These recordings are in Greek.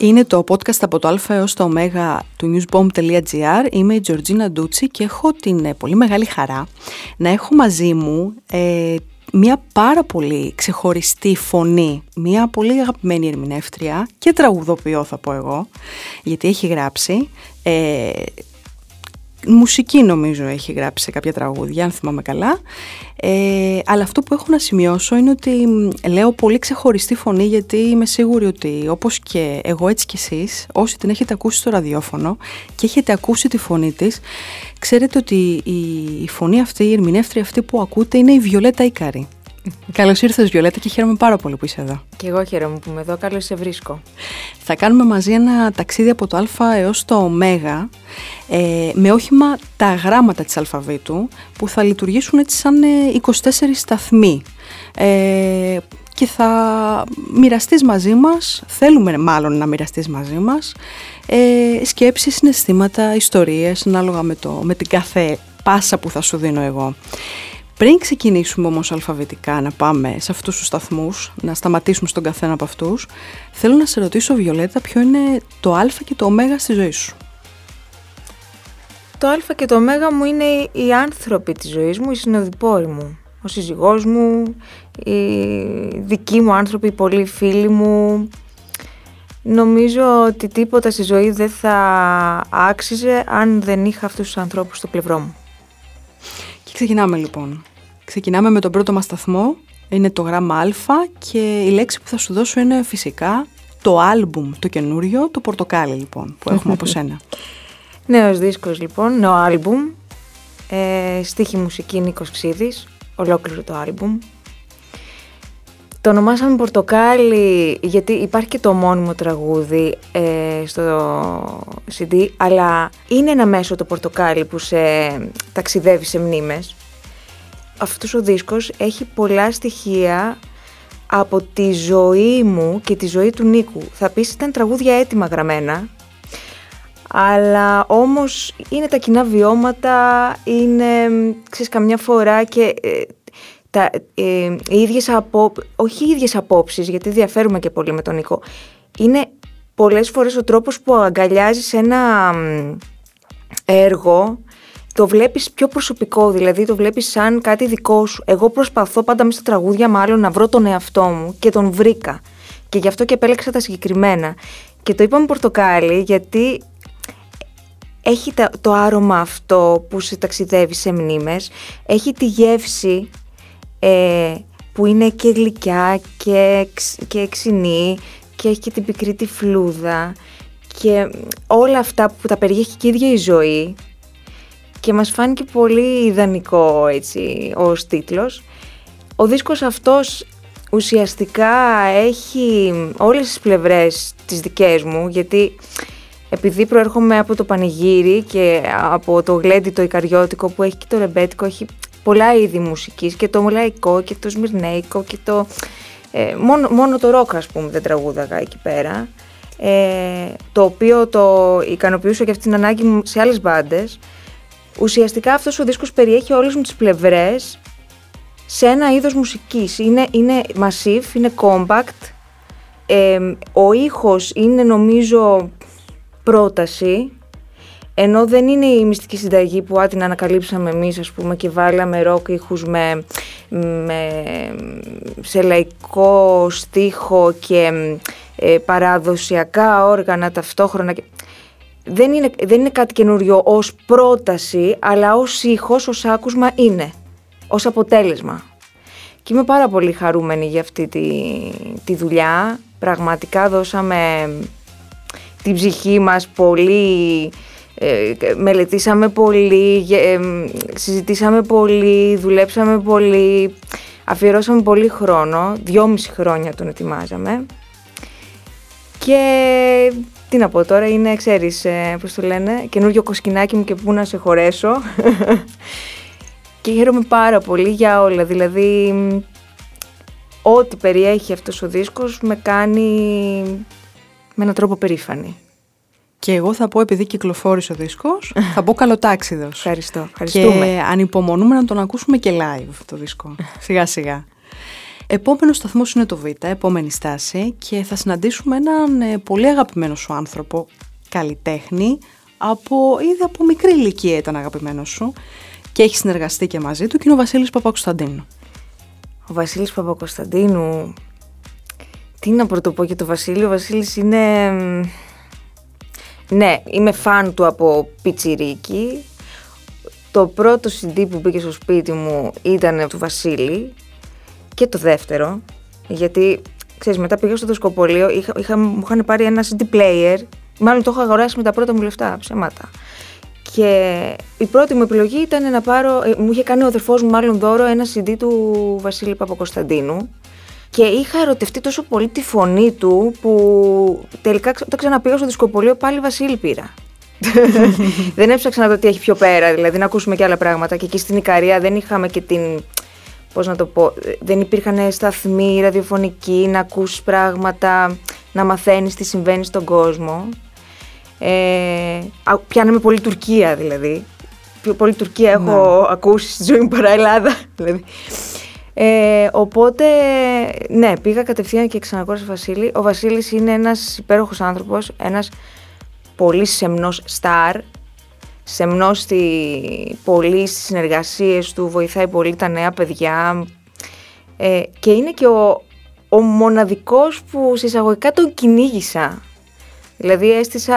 Είναι το podcast από το α έως το ω του newsbomb.gr. Είμαι η Τζορτζίνα Ντούτσι και έχω την ε, πολύ μεγάλη χαρά να έχω μαζί μου ε, μια πάρα πολύ ξεχωριστή φωνή, μια πολύ αγαπημένη ερμηνεύτρια και τραγουδοποιό θα πω εγώ, γιατί έχει γράψει ε, μουσική νομίζω έχει γράψει σε κάποια τραγούδια, αν θυμάμαι καλά. Ε, αλλά αυτό που έχω να σημειώσω είναι ότι λέω πολύ ξεχωριστή φωνή γιατί είμαι σίγουρη ότι όπως και εγώ έτσι και εσείς, όσοι την έχετε ακούσει στο ραδιόφωνο και έχετε ακούσει τη φωνή της, ξέρετε ότι η, φωνή αυτή, η ερμηνεύτρια αυτή που ακούτε είναι η Βιολέτα Ικαρή. Καλώς ήρθες, Βιολέτα, και χαίρομαι πάρα πολύ που είσαι εδώ. Και εγώ χαίρομαι που είμαι εδώ. Καλώς σε βρίσκω. Θα κάνουμε μαζί ένα ταξίδι από το Α έως το Ω ε, με όχημα τα γράμματα της αλφαβήτου που θα λειτουργήσουν έτσι σαν 24 ε, σταθμοί. Ε, και θα μοιραστείς μαζί μας, θέλουμε μάλλον να μοιραστείς μαζί μας, ε, σκέψεις, συναισθήματα, ιστορίες, ανάλογα με, το, με την κάθε πάσα που θα σου δίνω εγώ. Πριν ξεκινήσουμε όμως αλφαβητικά να πάμε σε αυτούς τους σταθμούς, να σταματήσουμε στον καθένα από αυτούς, θέλω να σε ρωτήσω Βιολέτα ποιο είναι το α και το ω στη ζωή σου; Το α και το ω μου είναι οι άνθρωποι της ζωής μου, οι συνοδοιπόροι μου. Ο σύζυγός μου, οι δικοί μου άνθρωποι, οι πολλοί φίλοι μου. Νομίζω ότι τίποτα στη ζωή δεν θα άξιζε αν δεν είχα αυτούς τους ανθρώπους στο πλευρό μου. Και ξεκινάμε λοιπόν. Ξεκινάμε με τον πρώτο μας σταθμό, είναι το γράμμα Α και η λέξη που θα σου δώσω είναι φυσικά το άλμπουμ, το καινούριο, το πορτοκάλι λοιπόν που έχουμε από σένα. Νέος δίσκος λοιπόν, νέο άλμπουμ, ε, στίχη μουσική Νίκος Ξίδης, ολόκληρο το άλμπουμ. Το ονομάσαμε Πορτοκάλι γιατί υπάρχει και το μόνιμο τραγούδι ε, στο CD, αλλά είναι ένα μέσο το Πορτοκάλι που σε ταξιδεύει σε μνήμες αυτός ο δίσκος έχει πολλά στοιχεία από τη ζωή μου και τη ζωή του Νίκου. Θα πεις ήταν τραγούδια έτοιμα γραμμένα, αλλά όμως είναι τα κοινά βιώματα, είναι, ξέρεις, καμιά φορά και ε, τα, ε, οι ίδιες απο... όχι οι ίδιες απόψεις, γιατί διαφέρουμε και πολύ με τον Νίκο, είναι πολλές φορές ο τρόπος που αγκαλιάζεις ένα έργο το βλέπεις πιο προσωπικό, δηλαδή το βλέπεις σαν κάτι δικό σου. Εγώ προσπαθώ πάντα μέσα στα τραγούδια μάλλον να βρω τον εαυτό μου και τον βρήκα. Και γι' αυτό και επέλεξα τα συγκεκριμένα. Και το είπαμε πορτοκάλι γιατί έχει το άρωμα αυτό που σε ταξιδεύει σε μνήμες, έχει τη γεύση ε, που είναι και γλυκιά και, και εξινή και έχει και την πικρή τη φλούδα και όλα αυτά που τα περιέχει και η ίδια η ζωή και μας φάνηκε πολύ ιδανικό έτσι ως τίτλος. Ο δίσκος αυτός ουσιαστικά έχει όλες τις πλευρές τις δικές μου γιατί επειδή προέρχομαι από το πανηγύρι και από το γλέντι το ικαριώτικο που έχει και το ρεμπέτικο έχει πολλά είδη μουσικής και το μολαϊκό και το σμυρνέικο και το... Ε, μόνο, μόνο το ρόκ ας πούμε δεν τραγούδαγα εκεί πέρα ε, το οποίο το ικανοποιούσα και αυτή την ανάγκη μου σε άλλες μπάντες ουσιαστικά αυτός ο δίσκος περιέχει όλες μου τις πλευρές σε ένα είδος μουσικής. Είναι, είναι massive, είναι compact, ο ήχος είναι νομίζω πρόταση, ενώ δεν είναι η μυστική συνταγή που την ανακαλύψαμε εμείς ας πούμε και βάλαμε ροκ ήχους με, με, σε λαϊκό στίχο και ε, παραδοσιακά όργανα ταυτόχρονα δεν είναι, δεν είναι κάτι καινούριο ως πρόταση, αλλά ως ήχος, ως άκουσμα είναι, ως αποτέλεσμα. Και είμαι πάρα πολύ χαρούμενη για αυτή τη, τη δουλειά. Πραγματικά δώσαμε την ψυχή μας πολύ, ε, μελετήσαμε πολύ, ε, συζητήσαμε πολύ, δουλέψαμε πολύ, αφιερώσαμε πολύ χρόνο, δυόμιση χρόνια τον ετοιμάζαμε. Και τι να πω τώρα, είναι, ξέρεις, ε, πώς το λένε, καινούριο κοσκινάκι μου και πού να σε χωρέσω. και χαίρομαι πάρα πολύ για όλα, δηλαδή ό,τι περιέχει αυτός ο δίσκος με κάνει με έναν τρόπο περήφανη. Και εγώ θα πω, επειδή κυκλοφόρησε ο δίσκος, θα πω καλοτάξιδος. Ευχαριστώ, ευχαριστούμε. Και ανυπομονούμε να τον ακούσουμε και live το δίσκο, σιγά σιγά. Επόμενος σταθμός είναι το Β, επόμενη στάση και θα συναντήσουμε έναν ε, πολύ αγαπημένο σου άνθρωπο, καλλιτέχνη, από, ήδη από μικρή ηλικία ήταν αγαπημένος σου και έχει συνεργαστεί και μαζί του και είναι ο Βασίλης Παπακοσταντίνου. Ο Βασίλης Παπακοσταντίνου, τι να πρωτοπώ για το Βασίλη, ο Βασίλης είναι... Ναι, είμαι φαν του από πιτσιρίκι. Το πρώτο CD που μπήκε στο σπίτι μου ήταν του Βασίλη και το δεύτερο, γιατί ξέρεις, μετά πήγα στο δοσκοπολείο, είχα, είχα, μου είχαν πάρει ένα CD player, μάλλον το έχω αγοράσει με τα πρώτα μου λεφτά, ψέματα. Και η πρώτη μου επιλογή ήταν να πάρω, ε, μου είχε κάνει ο αδερφός μου μάλλον δώρο ένα CD του Βασίλη Παπακοσταντίνου και είχα ερωτευτεί τόσο πολύ τη φωνή του που τελικά όταν ξαναπήγα στο δισκοπολείο πάλι Βασίλη πήρα. δεν έψαξα να δω τι έχει πιο πέρα, δηλαδή να ακούσουμε και άλλα πράγματα. Και εκεί στην Ικαρία δεν είχαμε και την. Πώς να το πω, δεν υπήρχαν σταθμοί ραδιοφωνικοί, να ακούσει πράγματα, να μαθαίνεις τι συμβαίνει στον κόσμο. Ε, πιάναμε πολύ Τουρκία δηλαδή. Πιο πολύ Τουρκία έχω ναι. ακούσει στη ζωή μου παρά Ελλάδα. Δηλαδή. Ε, οπότε, ναι, πήγα κατευθείαν και ξανακούρασα Βασίλη. Ο Βασίλης είναι ένας υπέροχος άνθρωπος, ένας πολύ σεμνός στάρ, σεμνός στη, πολύ στις συνεργασίες του, βοηθάει πολύ τα νέα παιδιά ε, και είναι και ο, ο μοναδικός που συσσαγωγικά τον κυνήγησα. Δηλαδή έστησα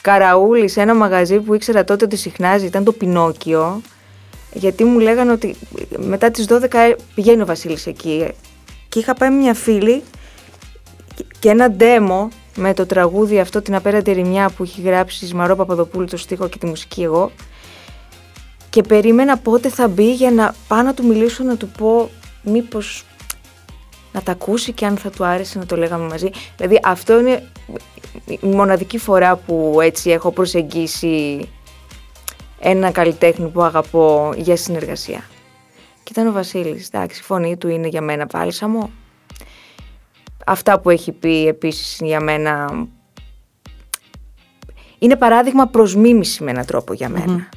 καραούλη σε ένα μαγαζί που ήξερα τότε ότι συχνάζει, ήταν το Πινόκιο, γιατί μου λέγανε ότι μετά τις 12 πηγαίνει ο Βασίλης εκεί και είχα πάει μια φίλη και ένα demo με το τραγούδι αυτό την απέραντη ρημιά που έχει γράψει η Σμαρό Παπαδοπούλου το στίχο και τη μουσική εγώ και περίμενα πότε θα μπει για να πάω να του μιλήσω να του πω μήπως να τα ακούσει και αν θα του άρεσε να το λέγαμε μαζί. Δηλαδή αυτό είναι η μοναδική φορά που έτσι έχω προσεγγίσει ένα καλλιτέχνη που αγαπώ για συνεργασία. Και ήταν ο Βασίλης, εντάξει, η φωνή του είναι για μένα βάλσαμο. Αυτά που έχει πει επίσης για μένα είναι παράδειγμα προς μίμηση με έναν τρόπο για μένα.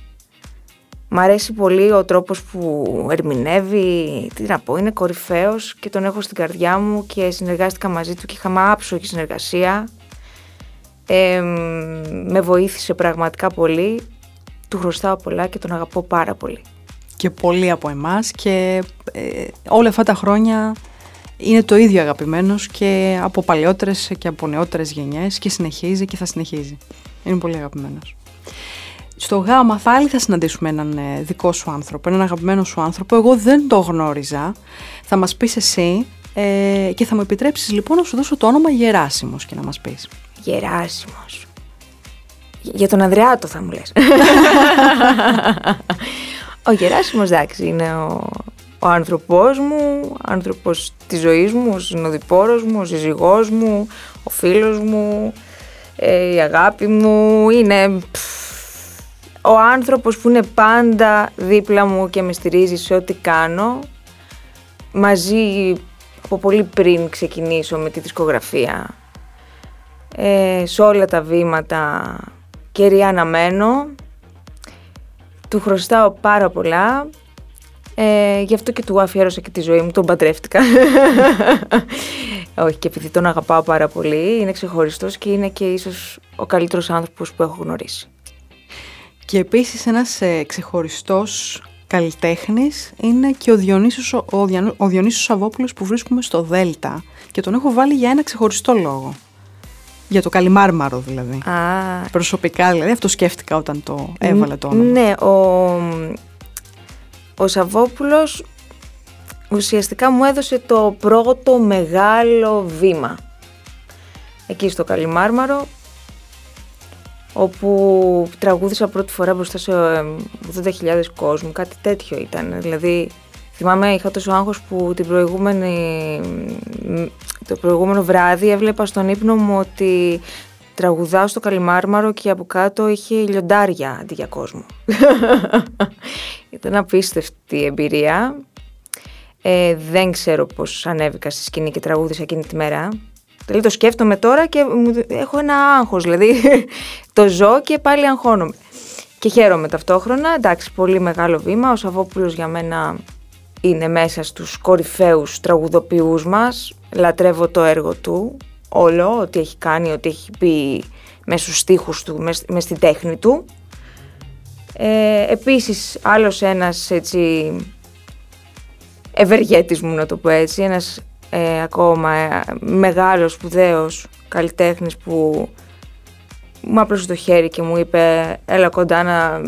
Μ' αρέσει πολύ ο τρόπος που ερμηνεύει, τι να πω, είναι κορυφαίος και τον έχω στην καρδιά μου και συνεργάστηκα μαζί του και είχαμε άψογη συνεργασία. Ε, με βοήθησε πραγματικά πολύ, του χρωστάω πολλά και τον αγαπώ πάρα πολύ. Και πολύ από εμάς και ε, όλα αυτά τα χρόνια είναι το ίδιο αγαπημένος και από παλαιότερες και από νεότερες γενιές και συνεχίζει και θα συνεχίζει. Είναι πολύ αγαπημένος. Στο γάμα πάλι θα συναντήσουμε έναν ε, δικό σου άνθρωπο, έναν αγαπημένο σου άνθρωπο. Εγώ δεν το γνώριζα. Θα μας πεις εσύ ε, και θα μου επιτρέψεις λοιπόν να σου δώσω το όνομα Γεράσιμος και να μας πεις. Γεράσιμος. Για τον Ανδρεάτο θα μου λες. ο Γεράσιμος εντάξει είναι ο, ο άνθρωπός μου, άνθρωπος της ζωής μου, ο συνοδοιπόρος μου, ο σύζυγός μου, ο φίλος μου, ε, η αγάπη μου, είναι ο άνθρωπος που είναι πάντα δίπλα μου και με στηρίζει σε ό,τι κάνω, μαζί από πολύ πριν ξεκινήσω με τη δισκογραφία, ε, σε όλα τα βήματα και αναμένω, του χρωστάω πάρα πολλά ε, γι' αυτό και του αφιέρωσα και τη ζωή μου, τον παντρεύτηκα. Όχι, και επειδή τον αγαπάω πάρα πολύ, είναι ξεχωριστός και είναι και ίσως ο καλύτερος άνθρωπος που έχω γνωρίσει. Και επίσης ένας ε, ξεχωριστός καλλιτέχνης είναι και ο Διονύσιος, ο, ο Διονύσιος Σαββόπουλος που βρίσκουμε στο Δέλτα και τον έχω βάλει για ένα ξεχωριστό λόγο. Για το καλυμάρμαρο δηλαδή. Α. Προσωπικά δηλαδή, αυτό σκέφτηκα όταν το έβαλε το όνομα. Ναι, ο, ο Σαββόπουλος ουσιαστικά μου έδωσε το πρώτο μεγάλο βήμα. Εκεί στο Καλιμάρμαρο, όπου τραγούδισα πρώτη φορά μπροστά σε 80.000 κόσμου, κάτι τέτοιο ήταν. Δηλαδή, θυμάμαι είχα τόσο άγχος που την προηγούμενη, το προηγούμενο βράδυ έβλεπα στον ύπνο μου ότι τραγουδάω στο Καλιμάρμαρο και από κάτω είχε λιοντάρια αντί για κόσμο. Ήταν απίστευτη εμπειρία. Ε, δεν ξέρω πώς ανέβηκα στη σκηνή και τραγούδισα εκείνη τη μέρα. Δηλαδή το σκέφτομαι τώρα και έχω ένα άγχος, δηλαδή το ζω και πάλι αγχώνομαι. Και χαίρομαι ταυτόχρονα, εντάξει, πολύ μεγάλο βήμα. Ο Σαββόπουλος για μένα είναι μέσα στους κορυφαίους τραγουδοποιούς μας. Λατρεύω το έργο του όλο, ό,τι έχει κάνει, ό,τι έχει πει με στους στίχους του, με στην τέχνη του. Ε, επίσης άλλος ένας έτσι ευεργέτης μου να το πω έτσι, ένας ε, ακόμα ε, μεγάλος, σπουδαίος καλλιτέχνης που μου άπλωσε το χέρι και μου είπε έλα κοντά να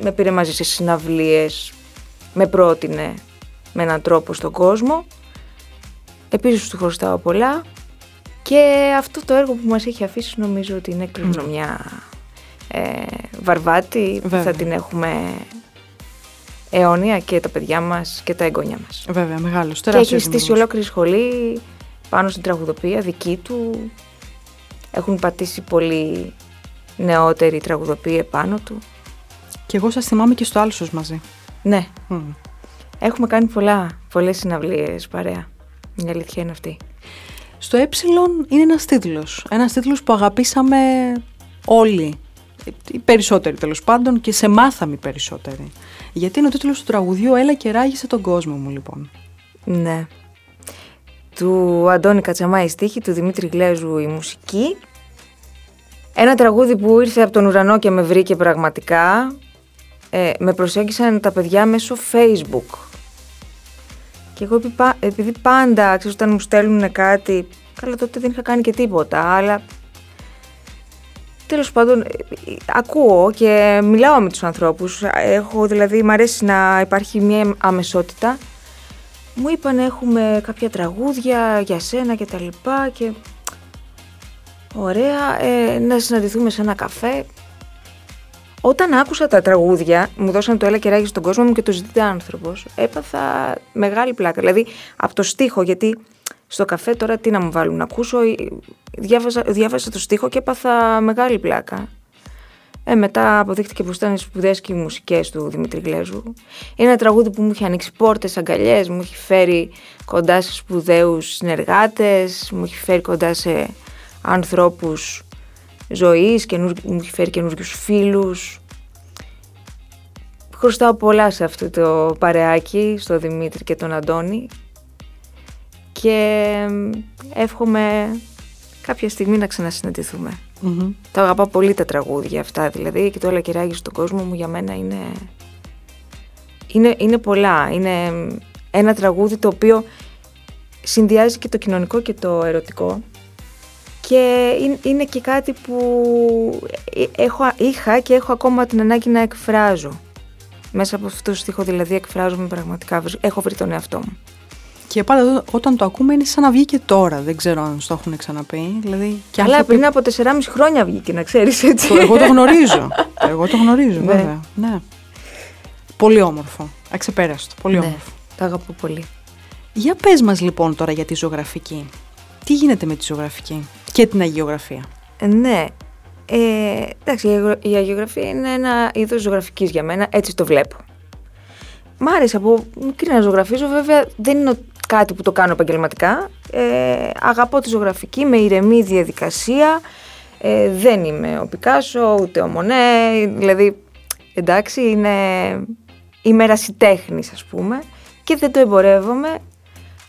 με πήρε μαζί σε συναυλίες, με πρότεινε με έναν τρόπο στον κόσμο. Επίσης τους χρωστάω πολλά και αυτό το έργο που μας έχει αφήσει νομίζω ότι είναι κληρονομιά ε, βαρβάτη που θα την έχουμε αιώνια και τα παιδιά μας και τα εγγόνια μας. Βέβαια, μεγάλος, Και έχει στήσει ολόκληρη σχολή πάνω στην τραγουδοπία δική του. Έχουν πατήσει πολύ νεότεροι τραγουδοποιοί επάνω του. Και εγώ σας θυμάμαι και στο Άλσος μαζί. Ναι. Έχουμε κάνει πολλά, πολλές συναυλίες παρέα. Η αλήθεια είναι αυτή. Στο ε είναι ένας τίτλος. Ένας τίτλος που αγαπήσαμε όλοι. Οι περισσότεροι τέλος πάντων και σε μάθαμε οι περισσότεροι. Γιατί είναι ο τίτλος του τραγουδιού «Έλα και ράγισε τον κόσμο μου» λοιπόν. Ναι. Του Αντώνη Κατσαμά η στίχη, του Δημήτρη Γλέζου η μουσική. Ένα τραγούδι που ήρθε από τον ουρανό και με βρήκε πραγματικά. Ε, με προσέγγισαν τα παιδιά μέσω facebook και εγώ επειδή πάντα, ξέρεις, όταν μου στέλνουν κάτι, καλά τότε δεν είχα κάνει και τίποτα, αλλά τέλος πάντων ακούω και μιλάω με τους ανθρώπους, έχω δηλαδή, μου αρέσει να υπάρχει μια αμεσότητα. Μου είπαν έχουμε κάποια τραγούδια για σένα και τα λοιπά και ωραία, ε, να συναντηθούμε σε ένα καφέ. Όταν άκουσα τα τραγούδια, μου δώσαν το έλα και ράγει στον κόσμο μου και το ζητήτε άνθρωπος. Έπαθα μεγάλη πλάκα. Δηλαδή από το στίχο, γιατί στο καφέ τώρα τι να μου βάλουν να ακούσω. Διάβασα, διάβασα το στίχο και έπαθα μεγάλη πλάκα. Ε, μετά αποδείχτηκε πως ήταν σπουδέ και οι μουσικές του Δημήτρη Γλέζου. Είναι ένα τραγούδι που μου έχει ανοίξει πόρτες, αγκαλιές, μου έχει φέρει κοντά σε σπουδαίους συνεργάτες, μου έχει φέρει κοντά σε ανθρώπους ζωής, μου έχει φέρει καινούριου φίλους. Χρωστάω πολλά σε αυτό το παρεάκι, στο Δημήτρη και τον Αντώνη και εύχομαι κάποια στιγμή να ξανασυναντηθούμε. Mm-hmm. Τα αγαπάω πολύ τα τραγούδια αυτά δηλαδή και το όλα κεράγει στον κόσμο μου για μένα είναι, είναι, είναι πολλά. Είναι ένα τραγούδι το οποίο συνδυάζει και το κοινωνικό και το ερωτικό και είναι και κάτι που ε, έχω, είχα και έχω ακόμα την ανάγκη να εκφράζω. Μέσα από αυτό το στίχο δηλαδή εκφράζομαι πραγματικά, έχω βρει τον εαυτό μου. Και πάντα όταν το ακούμε είναι σαν να βγει και τώρα, δεν ξέρω αν το έχουν ξαναπεί. Δηλαδή, και Αλλά πριν από 4,5 χρόνια βγήκε να ξέρεις έτσι. Εγώ το γνωρίζω, εγώ το γνωρίζω ναι. βέβαια. Ναι. Πολύ όμορφο, αξεπέραστο, πολύ ναι, όμορφο. Τα αγαπώ πολύ. Για πες μας λοιπόν τώρα για τη ζωγραφική. Τι γίνεται με τη ζωγραφική και την αγιογραφία; Ε, ναι. Ε, εντάξει, η αγιογραφία είναι ένα είδος ζωγραφικής για μένα, έτσι το βλέπω. Μ' άρεσε από μικρή να ζωγραφίζω, βέβαια δεν είναι κάτι που το κάνω επαγγελματικά. Ε, αγαπώ τη ζωγραφική με ηρεμή διαδικασία. Ε, δεν είμαι ο Πικάσο, ούτε ο Μονέ, δηλαδή εντάξει είναι είμαι ερασιτέχνης ας πούμε και δεν το εμπορεύομαι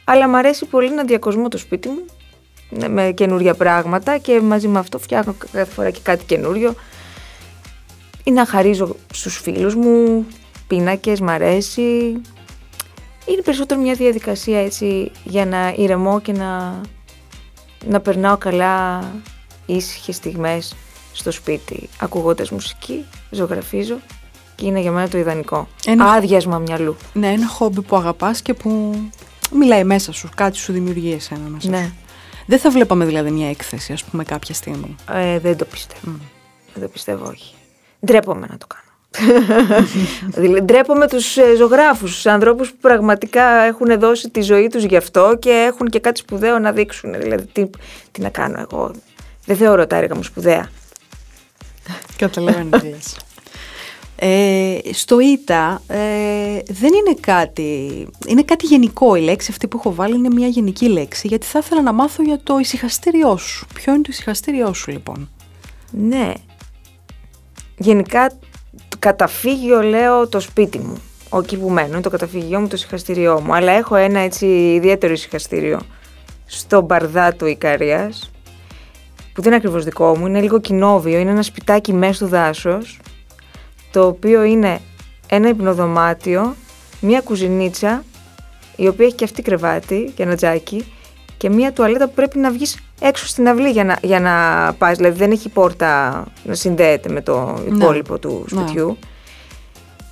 αλλά μου αρέσει πολύ να διακοσμώ το σπίτι μου με καινούργια πράγματα και μαζί με αυτό φτιάχνω κάθε φορά και κάτι καινούριο ή να χαρίζω στους φίλους μου πίνακες, μ' αρέσει είναι περισσότερο μια διαδικασία έτσι για να ηρεμώ και να, να περνάω καλά ήσυχες στιγμές στο σπίτι ακούγοντας μουσική, ζωγραφίζω και είναι για μένα το ιδανικό. Ένα... Άδειασμα μυαλού. Ναι, ένα χόμπι που αγαπάς και που μιλάει μέσα σου, κάτι σου δημιουργεί εσένα μέσα ναι. Δεν θα βλέπαμε δηλαδή μια έκθεση, ας πούμε, κάποια στιγμή. Ε, δεν το πιστεύω. Δεν το πιστεύω, όχι. Ντρέπομαι να το κάνω. δηλαδή, ντρέπομαι τους ε, ζωγράφους, τους ανθρώπους που πραγματικά έχουν δώσει τη ζωή τους γι' αυτό και έχουν και κάτι σπουδαίο να δείξουν. Δηλαδή, τι, τι να κάνω εγώ. Δεν θεωρώ τα έργα μου σπουδαία. Καταλαβαίνω τι ε, στο ΙΤΑ ε, δεν είναι κάτι, είναι κάτι γενικό η λέξη αυτή που έχω βάλει είναι μια γενική λέξη γιατί θα ήθελα να μάθω για το ησυχαστήριό σου. Ποιο είναι το ησυχαστήριό σου λοιπόν; Ναι, γενικά το καταφύγιο λέω το σπίτι μου. εκεί που μένω, είναι το καταφυγιό μου, το συχαστήριό μου. Αλλά έχω ένα έτσι ιδιαίτερο συχαστήριο στο Μπαρδάτο Ικαρίας, που δεν είναι ακριβώς δικό μου, είναι λίγο κοινόβιο, είναι ένα σπιτάκι μέσα στο δάσος, το οποίο είναι ένα υπνοδωμάτιο, μία κουζινίτσα, η οποία έχει και αυτή κρεβάτι και ένα τζάκι, και μία τουαλέτα που πρέπει να βγεις έξω στην αυλή για να, για να πας. Δηλαδή δεν έχει πόρτα να συνδέεται με το Ναι. υπόλοιπο του σπιτιού.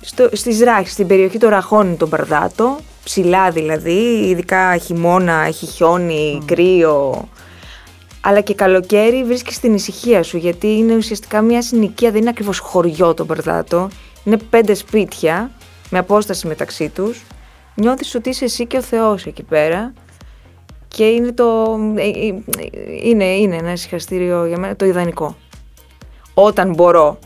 Στο, στις ράχες, στην περιοχή των ραχών είναι το Μπαρδάτο, ψηλά δηλαδή, ειδικά χειμώνα, έχει χιόνι, κρύο. Αλλά και καλοκαίρι βρίσκεις στην ησυχία σου, γιατί είναι ουσιαστικά μια συνοικία, δεν είναι ακριβώς χωριό το Μπαρδάτο. Είναι πέντε σπίτια, με απόσταση μεταξύ τους. Νιώθεις ότι είσαι εσύ και ο Θεός εκεί πέρα. Και είναι το... ε, ε, Είναι, είναι ένα ησυχαστήριο για μένα το ιδανικό. Όταν μπορώ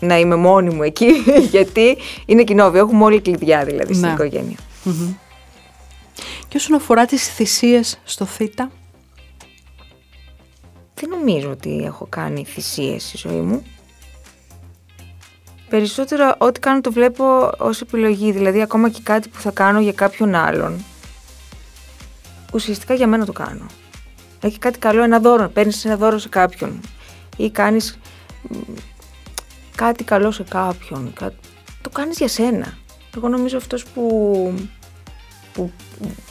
να είμαι μόνη μου εκεί, γιατί είναι κοινόβιο. Έχουμε όλοι κλειδιά δηλαδή στην Ναι. οικογένεια. Και όσον αφορά τις θυσίες στο θήτα, Δεν νομίζω ότι έχω κάνει θυσίες στη ζωή μου. Περισσότερο ό,τι κάνω το βλέπω ως επιλογή, δηλαδή ακόμα και κάτι που θα κάνω για κάποιον άλλον. Ουσιαστικά για μένα το κάνω. Έχει κάτι καλό, ένα δώρο, παίρνεις ένα δώρο σε κάποιον ή κάνεις μ, κάτι καλό σε κάποιον. κα- Το κάνεις για σένα. Εγώ νομίζω αυτός που, που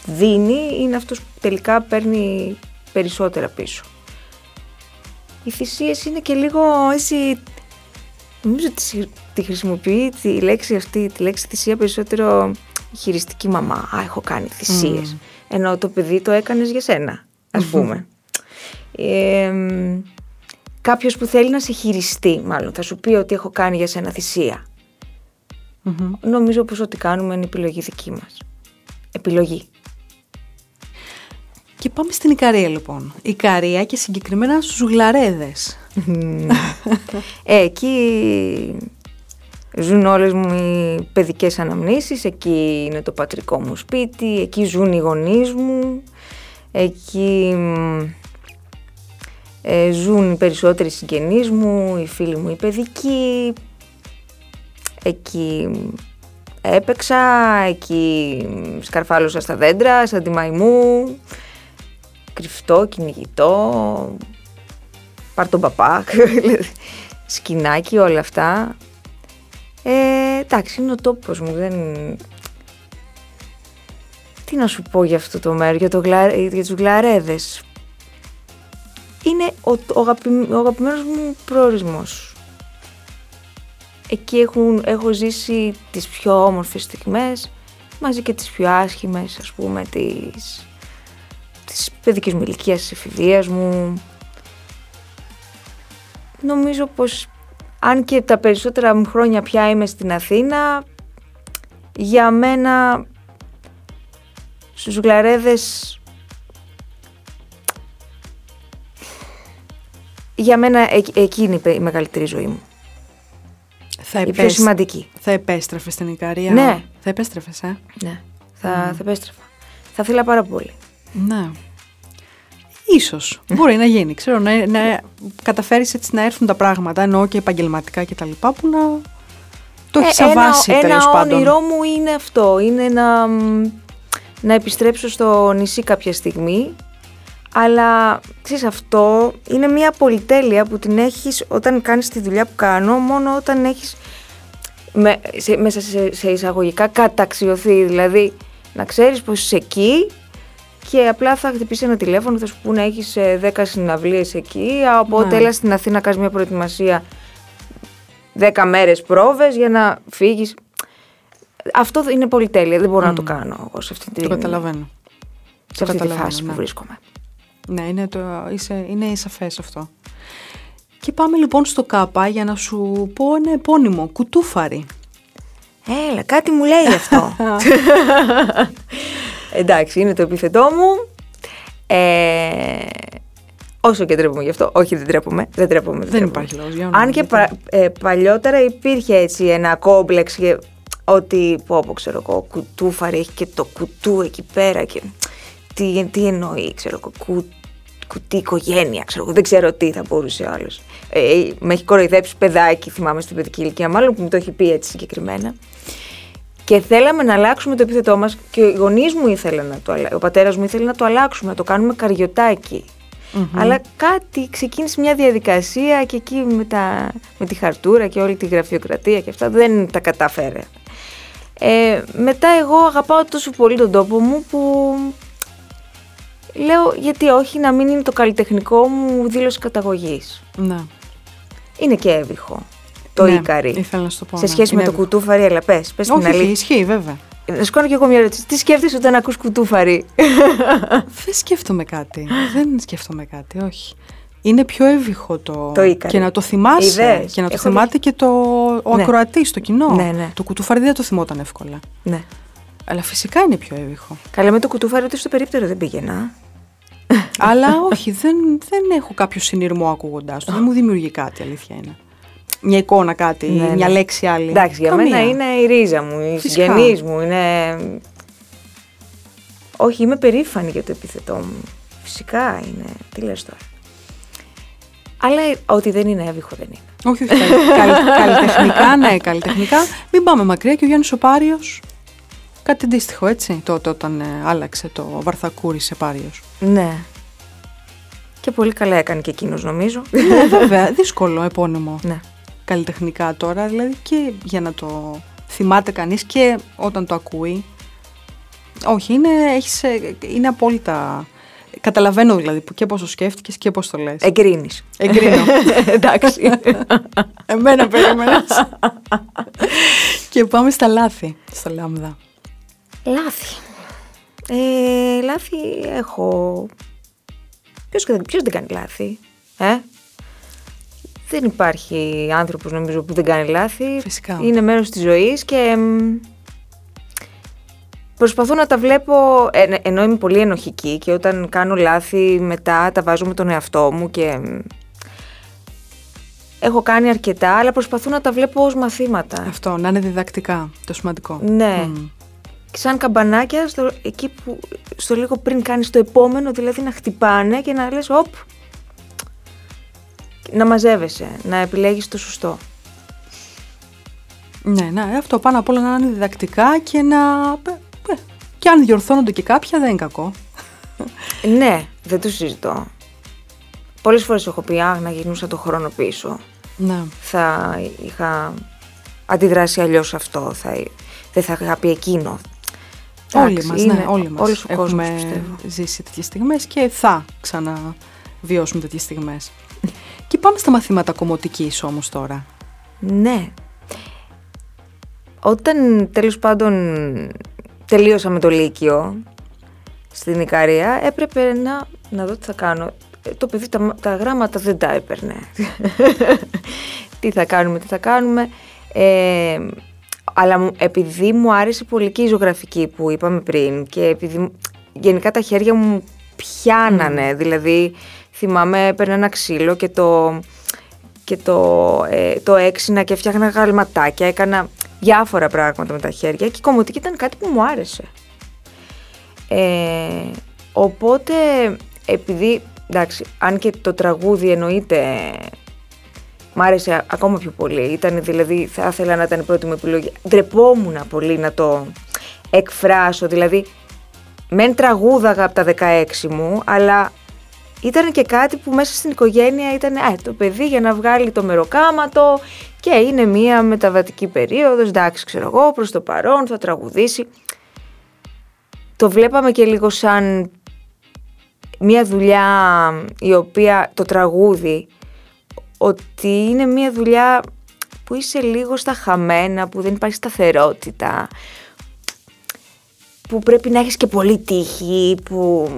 δίνει είναι αυτός που τελικά παίρνει περισσότερα πίσω. Οι θυσίες είναι και λίγο έτσι... Νομίζω ότι τη- τη χρησιμοποιεί τη λέξη αυτή, τη λέξη θυσία περισσότερο η χειριστική μαμά. Α, έχω κάνει θυσίες. Ενώ το παιδί το έκανες για σένα, ας πούμε. Ε, μ, κάποιος που θέλει να σε χειριστεί, μάλλον, θα σου πει ότι έχω κάνει για σένα θυσία. Νομίζω πως ό,τι κάνουμε είναι επιλογή δική μας. Επιλογή. Και πάμε στην Ικαρία λοιπόν. Ικαρία και συγκεκριμένα στους γλαρέδες. Ε, εκεί ζουν όλες μου οι παιδικές αναμνήσεις, εκεί είναι το πατρικό μου σπίτι, εκεί ζουν οι γονείς μου, εκεί μ, ε, ζουν οι περισσότεροι συγγενείς μου, οι φίλοι μου οι παιδικοί, εκεί έπαιξα, εκεί σκαρφάλωσα στα δέντρα, σαν τη μαϊμού, κρυφτό, κυνηγητό, πάρ τον παπά, σκινάκι, όλα αυτά. Ε, εντάξει, είναι ο τόπος μου, δεν... Τι να σου πω για αυτό το μέρος, για, το γλα... για τους γλαρέδες. Είναι ο, ο, αγαπη... ο αγαπημένος μου προορισμός. Εκεί έχουν, έχω ζήσει τις πιο όμορφες στιγμές, μαζί και τις πιο άσχημες, ας πούμε, της, της παιδικής μου ηλικίας, της εφηβείας μου. Νομίζω πως αν και τα περισσότερα μου χρόνια πια είμαι στην Αθήνα, για μένα στους γλαρέδες για μένα εκ- εκείνη η μεγαλύτερη ζωή μου. Θα, Η πιο επέστρεφε σημαντική. θα επέστρεφες στην Ικαρία. Ναι. Θα επέστρεφες, ε; Ναι, θα, θα επέστρεφα. Θα ήθελα πάρα πολύ. Ναι. Ίσως. Μπορεί να γίνει. Ξέρω, να, να καταφέρεις έτσι να έρθουν τα πράγματα, εννοώ και επαγγελματικά και τα λοιπά, που να το έχεις Ε, ένα- αβάσει ένα, τέλος πάντων. όνειρό μου είναι αυτό, είναι να, μ, να επιστρέψω στο νησί κάποια στιγμή, αλλά ξέρεις αυτό είναι μια πολυτέλεια που την έχεις όταν κάνεις τη δουλειά που κάνω, μόνο όταν έχεις με, σε, μέσα σε, σε εισαγωγικά καταξιωθεί, δηλαδή να ξέρεις πως είσαι εκεί και απλά θα χτυπήσει ένα τηλέφωνο, θα σου πούνε έχεις ε, 10 συναυλίες εκεί, οπότε Ναι. έλα στην Αθήνα να κάνεις μια προετοιμασία 10 μέρες πρόβες για να φύγεις. Αυτό είναι πολυτέλεια, δεν μπορώ να το κάνω εγώ σε αυτή, Το την, καταλαβαίνω. σε αυτή τη καταλαβαίνω, φάση ναι. που βρίσκομαι. Ναι, είναι, το, είσαι, είναι σαφές αυτό. Και πάμε λοιπόν στο ΚΑΠΑ για να σου πω ένα επώνυμο, κουτούφαρη. Έλα, κάτι μου λέει αυτό. Εντάξει, είναι το επίθετό μου. Ε, όσο και ντρέπομαι γι' αυτό. Όχι, δεν τρέπομαι. Δεν τρέπομαι. Δεν τρέπομαι. υπάρχει λόγος για όνομα, Αν και γιατί. πα- ε, παλιότερα υπήρχε έτσι ένα κόμπλεξ και ότι πω, πω ξέρω εγώ, κουτούφαρη έχει και το κουτού εκεί πέρα και τι, τι εννοεί, ξέρω εγώ, κου, κουτί οικογένεια, ξέρω εγώ, δεν ξέρω τι θα μπορούσε άλλος. Ε, με έχει κοροϊδέψει παιδάκι, θυμάμαι στην παιδική ηλικία, μάλλον που μου το έχει πει έτσι συγκεκριμένα. Και θέλαμε να αλλάξουμε το επίθετό μας και οι γονείς μου ήθελαν να το αλλάξουμε. Ο πατέρας μου ήθελε να το αλλάξουμε, να το κάνουμε καριωτάκι. Αλλά κάτι ξεκίνησε μια διαδικασία και εκεί με, τα, με τη χαρτούρα και όλη τη γραφειοκρατία και αυτά δεν τα κατάφερε. Ε, μετά εγώ αγαπάω τόσο πολύ τον τόπο μου που λέω γιατί όχι να μην είναι το καλλιτεχνικό μου δήλωση καταγωγής. Ναι. Είναι και έβυχο το ναι, Ίκαρη. Ήθελα να σου το πω. Σε ναι. σχέση με Είναι το κουτούφαρι, αλλά πες, πες την Όχι, αλήθεια. ισχύει, βέβαια. Να σου κάνω και εγώ μια ερώτηση. Τι σκέφτεσαι όταν ακούς κουτούφαρι; Δεν σκέφτομαι κάτι. Δεν σκέφτομαι κάτι, όχι. Είναι πιο εύηχο το. Το Ίκαρη. Και να το θυμάσαι. Είδες. Και να το Έχω θυμάται και το, ο Ναι. ακροατής, το κοινό. Ναι, ναι. Το κουτουφάρι δεν θα το θυμόταν εύκολα. ναι. Αλλά φυσικά είναι πιο εύηχο. Καλά με το κουτούφαρι ούτε στο περίπτερο δεν πήγαινα. Αλλά όχι, δεν, δεν έχω κάποιο συνειρμό ακούγοντάς το. Δεν μου δημιουργεί κάτι, αλήθεια είναι. Μια εικόνα κάτι, Ναι, μια ναι. λέξη άλλη. Εντάξει, για Καμία. μένα είναι η ρίζα μου, οι Φυσικά. συγγενείς μου, είναι... Όχι, είμαι περήφανη για το επίθετό μου. Φυσικά είναι. Τι λες τώρα; Αλλά ότι δεν είναι έβυχο δεν είναι. Όχι, όχι. καλ- καλ- καλλιτεχνικά, ναι, καλλιτεχνικά. Μην πάμε μακριά και ο Γιάννης ο Πάριος. Κάτι αντίστοιχο, έτσι, τότε όταν ε, άλλαξε το βαρθακούρι σε Πάριος. Ναι. Και πολύ καλά έκανε και εκείνος νομίζω. ναι, βέβαια, δύσκολο επώνυμο. ναι. Καλλιτεχνικά τώρα, δηλαδή και για να το θυμάται κανείς και όταν το ακούει. Όχι, είναι, έχεις, ε, είναι απόλυτα... Καταλαβαίνω δηλαδή που- και πώς το σκέφτηκες και πώς το λες. Εγκρίνεις. Εγκρίνω. Εντάξει. Εμένα περίμενες. και πάμε στα λάθη, στο λάμδα. Λάθη. Ε, λάθη έχω... Ποιος, ποιος δεν κάνει λάθη, ε; Δεν υπάρχει άνθρωπος νομίζω που δεν κάνει λάθη. Φυσικά. Είναι μέρος της ζωής και μ, προσπαθώ να τα βλέπω, ε, ενώ είμαι πολύ ενοχική και όταν κάνω λάθη μετά τα βάζω με τον εαυτό μου και μ, έχω κάνει αρκετά, αλλά προσπαθώ να τα βλέπω ως μαθήματα. Αυτό, να είναι διδακτικά, το σημαντικό. Ναι. Μμ. Και σαν καμπανάκια, στο, εκεί που στο λίγο πριν κάνεις το επόμενο, δηλαδή να χτυπάνε και να λες, οπ, να μαζεύεσαι, να επιλέγεις το σωστό. Ναι, ναι, αυτό πάνω απ' όλα να είναι διδακτικά και να... ε, ε, Και αν διορθώνονται και κάποια δεν είναι κακό. Ναι, δεν το συζητώ. Πολλές φορές έχω πει, αχ, να γυρνούσα το χρόνο πίσω. Ναι. Θα είχα αντιδράσει αλλιώς σε αυτό, θα, δεν θα είχα πει εκείνο. Όλοι Εντάξει, μας, είναι ναι, όλοι μας όλος ο κόσμος, έχουμε πιστεύω. ζήσει τέτοιες στιγμές και θα ξαναβιώσουμε τέτοιες στιγμές. Και πάμε στα μαθήματα κομμωτικής όμως τώρα. Ναι. Όταν τέλος πάντων τελείωσα με το Λύκειο στην Ικαρία, έπρεπε να, να δω τι θα κάνω. Ε, Το παιδί τα, τα γράμματα δεν τα έπαιρνε. τι θα κάνουμε, τι θα κάνουμε. Ε, αλλά μου- επειδή μου άρεσε πολύ και η ζωγραφική που είπαμε πριν και επειδή μου- γενικά τα χέρια μου πιάνανε, δηλαδή θυμάμαι έπαιρνα ένα ξύλο και το, και το, ε, το έξινα και φτιάχνα γαλματάκια, έκανα διάφορα πράγματα με τα χέρια και η κομμωτική ήταν κάτι που μου άρεσε. Ε, οπότε, επειδή, εντάξει, αν και το τραγούδι εννοείται μ' άρεσε ακόμα πιο πολύ, ήταν δηλαδή, θα ήθελα να ήταν η πρώτη μου επιλογή, ντρεπόμουν πολύ να το εκφράσω, δηλαδή, μεν τραγούδαγα από τα 16 μου, αλλά ήταν και κάτι που μέσα στην οικογένεια ήταν α, το παιδί για να βγάλει το μεροκάματο και είναι μία μεταβατική περίοδος, εντάξει ξέρω εγώ, προς το παρόν θα τραγουδήσει. Το βλέπαμε και λίγο σαν μία δουλειά η οποία το τραγούδι ότι είναι μία δουλειά που είσαι λίγο στα χαμένα, που δεν υπάρχει σταθερότητα, που πρέπει να έχεις και πολύ τύχη, που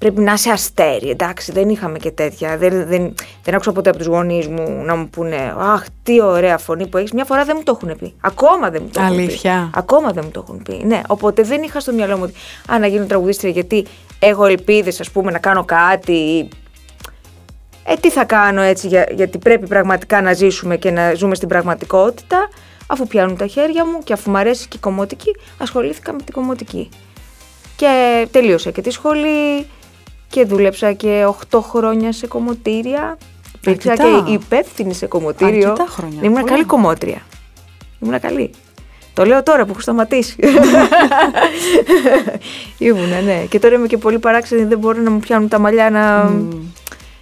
πρέπει να είσαι αστέρι. Εντάξει, δεν είχαμε και τέτοια. Δεν, δεν, δεν άκουσα ποτέ από τους γονείς μου να μου πούνε Αχ, τι ωραία φωνή που έχεις. Μια φορά δεν μου το έχουν πει. Ακόμα δεν μου το έχουν πει. Αλήθεια; Ακόμα δεν μου το έχουν πει. Ναι, οπότε δεν είχα στο μυαλό μου ότι Α, να γίνω τραγουδίστρια γιατί έχω ελπίδες, ας πούμε, να κάνω κάτι. Ε, τι θα κάνω έτσι, για, γιατί πρέπει πραγματικά να ζήσουμε και να ζούμε στην πραγματικότητα. Αφού πιάνουν τα χέρια μου και αφού μου αρέσει και η κομμωτική, ασχολήθηκα με την κομμωτική. Και τελείωσα και τη σχολή και δούλεψα και 8 χρόνια σε κομμωτήρια. Υπήρξα Αρκετά. και υπεύθυνη σε κομμωτήριο. Αρκετά χρόνια, Ήμουν πολλά. καλή κομμότρια. Ήμουν καλή. Το λέω τώρα που έχω σταματήσει. Ήμουνα, ναι. Και τώρα είμαι και πολύ παράξενη, δεν μπορώ να μου πιάνουν τα μαλλιά να... Mm.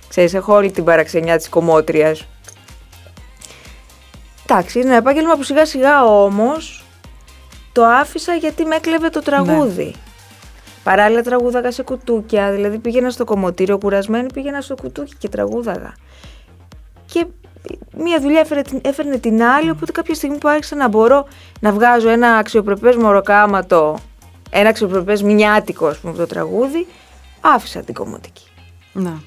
Ξέρεις, έχω όλη την παραξενιά της κομμότριας. Εντάξει, είναι ένα επάγγελμα που σιγά σιγά όμως το άφησα γιατί με έκλεβε το τραγούδι. Ναι. Παράλληλα τραγούδαγα σε κουτούκια, δηλαδή πήγαινα στο κομμωτήριο κουρασμένη, πήγαινα στο κουτούκι και τραγούδαγα. Και μία δουλειά έφερε, έφερνε την άλλη, οπότε κάποια στιγμή που άρχισα να μπορώ να βγάζω ένα αξιοπρεπές μοροκάματο, ένα αξιοπρεπές μηνιάτικο, ας πούμε, το τραγούδι, άφησα την κομμωτική. Να.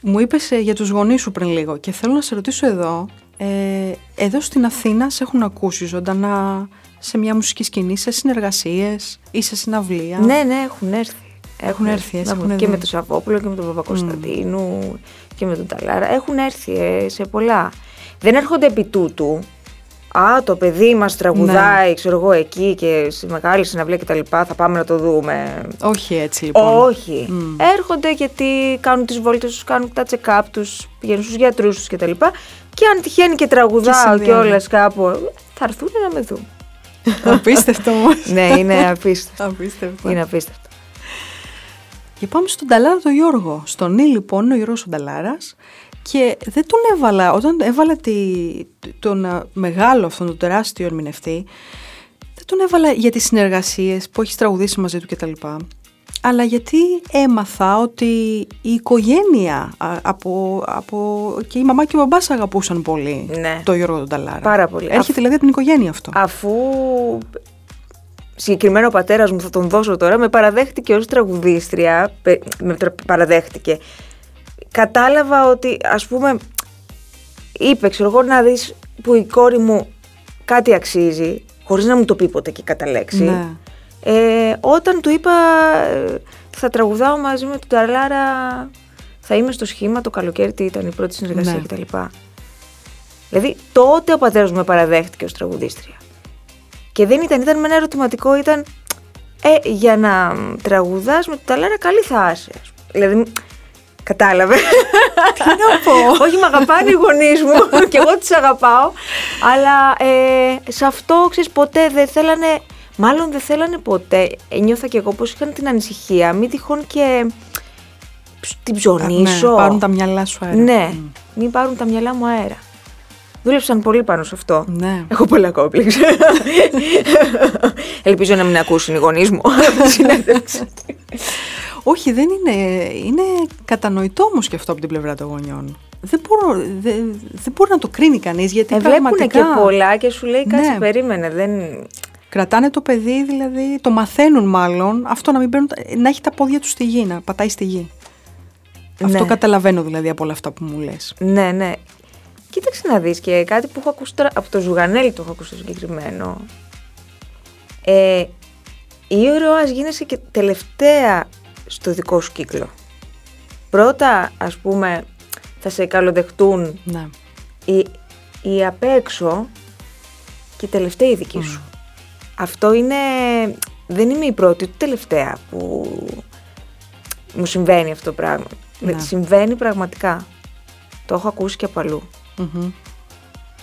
Μου είπες ε, για τους γονείς σου πριν λίγο και θέλω να σε ρωτήσω εδώ, ε, εδώ στην Αθήνα σε έχουν ακούσει ζωντανά σε μια μουσική σκηνή, σε συνεργασίες ή σε συναυλία. Ναι, ναι, έχουν έρθει. Έχουν έρθει, έτσι, έχουν Και με τον Σαββόπουλο και με τον Παπακοσταντίνου mm. και με τον Ταλάρα. Έχουν έρθει ε, σε πολλά. Δεν έρχονται επί τούτου. Α, το παιδί μας τραγουδάει, ναι. ξέρω εγώ, εκεί και στη μεγάλη συναυλία κτλ. Θα πάμε να το δούμε. Όχι έτσι λοιπόν. Όχι. Mm. Έρχονται γιατί κάνουν τις βόλτες τους, κάνουν τα check-up τους, πηγαίνουν στους γιατρούς τους κτλ. Και, και αν τυχαίνει και τραγουδάω και, και όλα κάπου, θα έρθουν να με δουν. Απίστευτο όμως. ναι, είναι απίστευτο. απίστευτο. Είναι απίστευτο. Και πάμε στον Ταλάρα τον Γιώργο. Στον Νί λοιπόν είναι ο Γιώργος Ταλάρας και δεν τον έβαλα, όταν έβαλα τη, τον ε, μεγάλο αυτόν τον τεράστιο ερμηνευτή, δεν τον έβαλα για τις συνεργασίες που έχεις τραγουδήσει μαζί του κτλ αλλά γιατί έμαθα ότι η οικογένεια από, από και η μαμά και ο μπαμπάς αγαπούσαν πολύ ναι. το Γιώργο τον Ταλάρα. Πάρα πολύ. Έρχεται δηλαδή από την οικογένεια αυτό. Αφού συγκεκριμένο ο πατέρας μου θα τον δώσω τώρα, με παραδέχτηκε ως τραγουδίστρια, με παραδέχτηκε. Κατάλαβα ότι ας πούμε είπε ξέρω εγώ να δεις που η κόρη μου κάτι αξίζει, χωρίς να μου το πει ποτέ και κατά λέξη. Ναι. Ε, όταν του είπα ε, θα τραγουδάω μαζί με τον Ταρλάρα, θα είμαι στο σχήμα το καλοκαίρι, τι ήταν η πρώτη συνεργασία ναι. κτλ. Δηλαδή τότε ο πατέρας μου με παραδέχτηκε ως τραγουδίστρια. Και δεν ήταν, ήταν με ένα ερωτηματικό, ήταν ε, για να τραγουδάς με τον Ταλάρα καλή θα είσαι. Δηλαδή, κατάλαβε. Τι να πω. Όχι, με αγαπάνε οι γονείς μου και εγώ τι αγαπάω. Αλλά ε, σε αυτό, ξέρεις, ποτέ δεν θέλανε Μάλλον δεν θέλανε ποτέ. Νιώθα και εγώ πως είχαν την ανησυχία. Μην τυχόν και την ψωνίσω. Ναι, πάρουν τα μυαλά σου αέρα. Ναι, mm. μην πάρουν τα μυαλά μου αέρα. Δούλεψαν πολύ πάνω σε αυτό. Ναι. Έχω πολλά κόμπλεξ. Ελπίζω να μην ακούσουν οι γονείς μου Όχι, δεν είναι. Είναι κατανοητό όμως και αυτό από την πλευρά των γονιών. Δεν, μπορώ, δεν, δεν μπορεί να το κρίνει κανείς γιατί ε, πραγματικά... και πολλά και σου λέει κάτι ναι. περίμενε. Δεν... Κρατάνε το παιδί, δηλαδή το μαθαίνουν μάλλον αυτό να, μην παίρνουν, να έχει τα πόδια τους στη γη, να πατάει στη γη. Αυτό ναι. καταλαβαίνω δηλαδή από όλα αυτά που μου λες. Ναι, ναι. Κοίταξε να δεις και κάτι που έχω ακούσει τώρα, από το Ζουγανέλη το έχω ακούσει το συγκεκριμένο. Ε, ήρωας γίνεσαι και τελευταία στο δικό σου κύκλο. Πρώτα, ας πούμε, θα σε καλοδεχτούν ναι. οι, οι απ' έξω και οι τελευταίοι δικοί σου. Αυτό είναι... Δεν είμαι η πρώτη, ούτε τελευταία που μου συμβαίνει αυτό το πράγμα. Ναι. Συμβαίνει πραγματικά. Το έχω ακούσει και από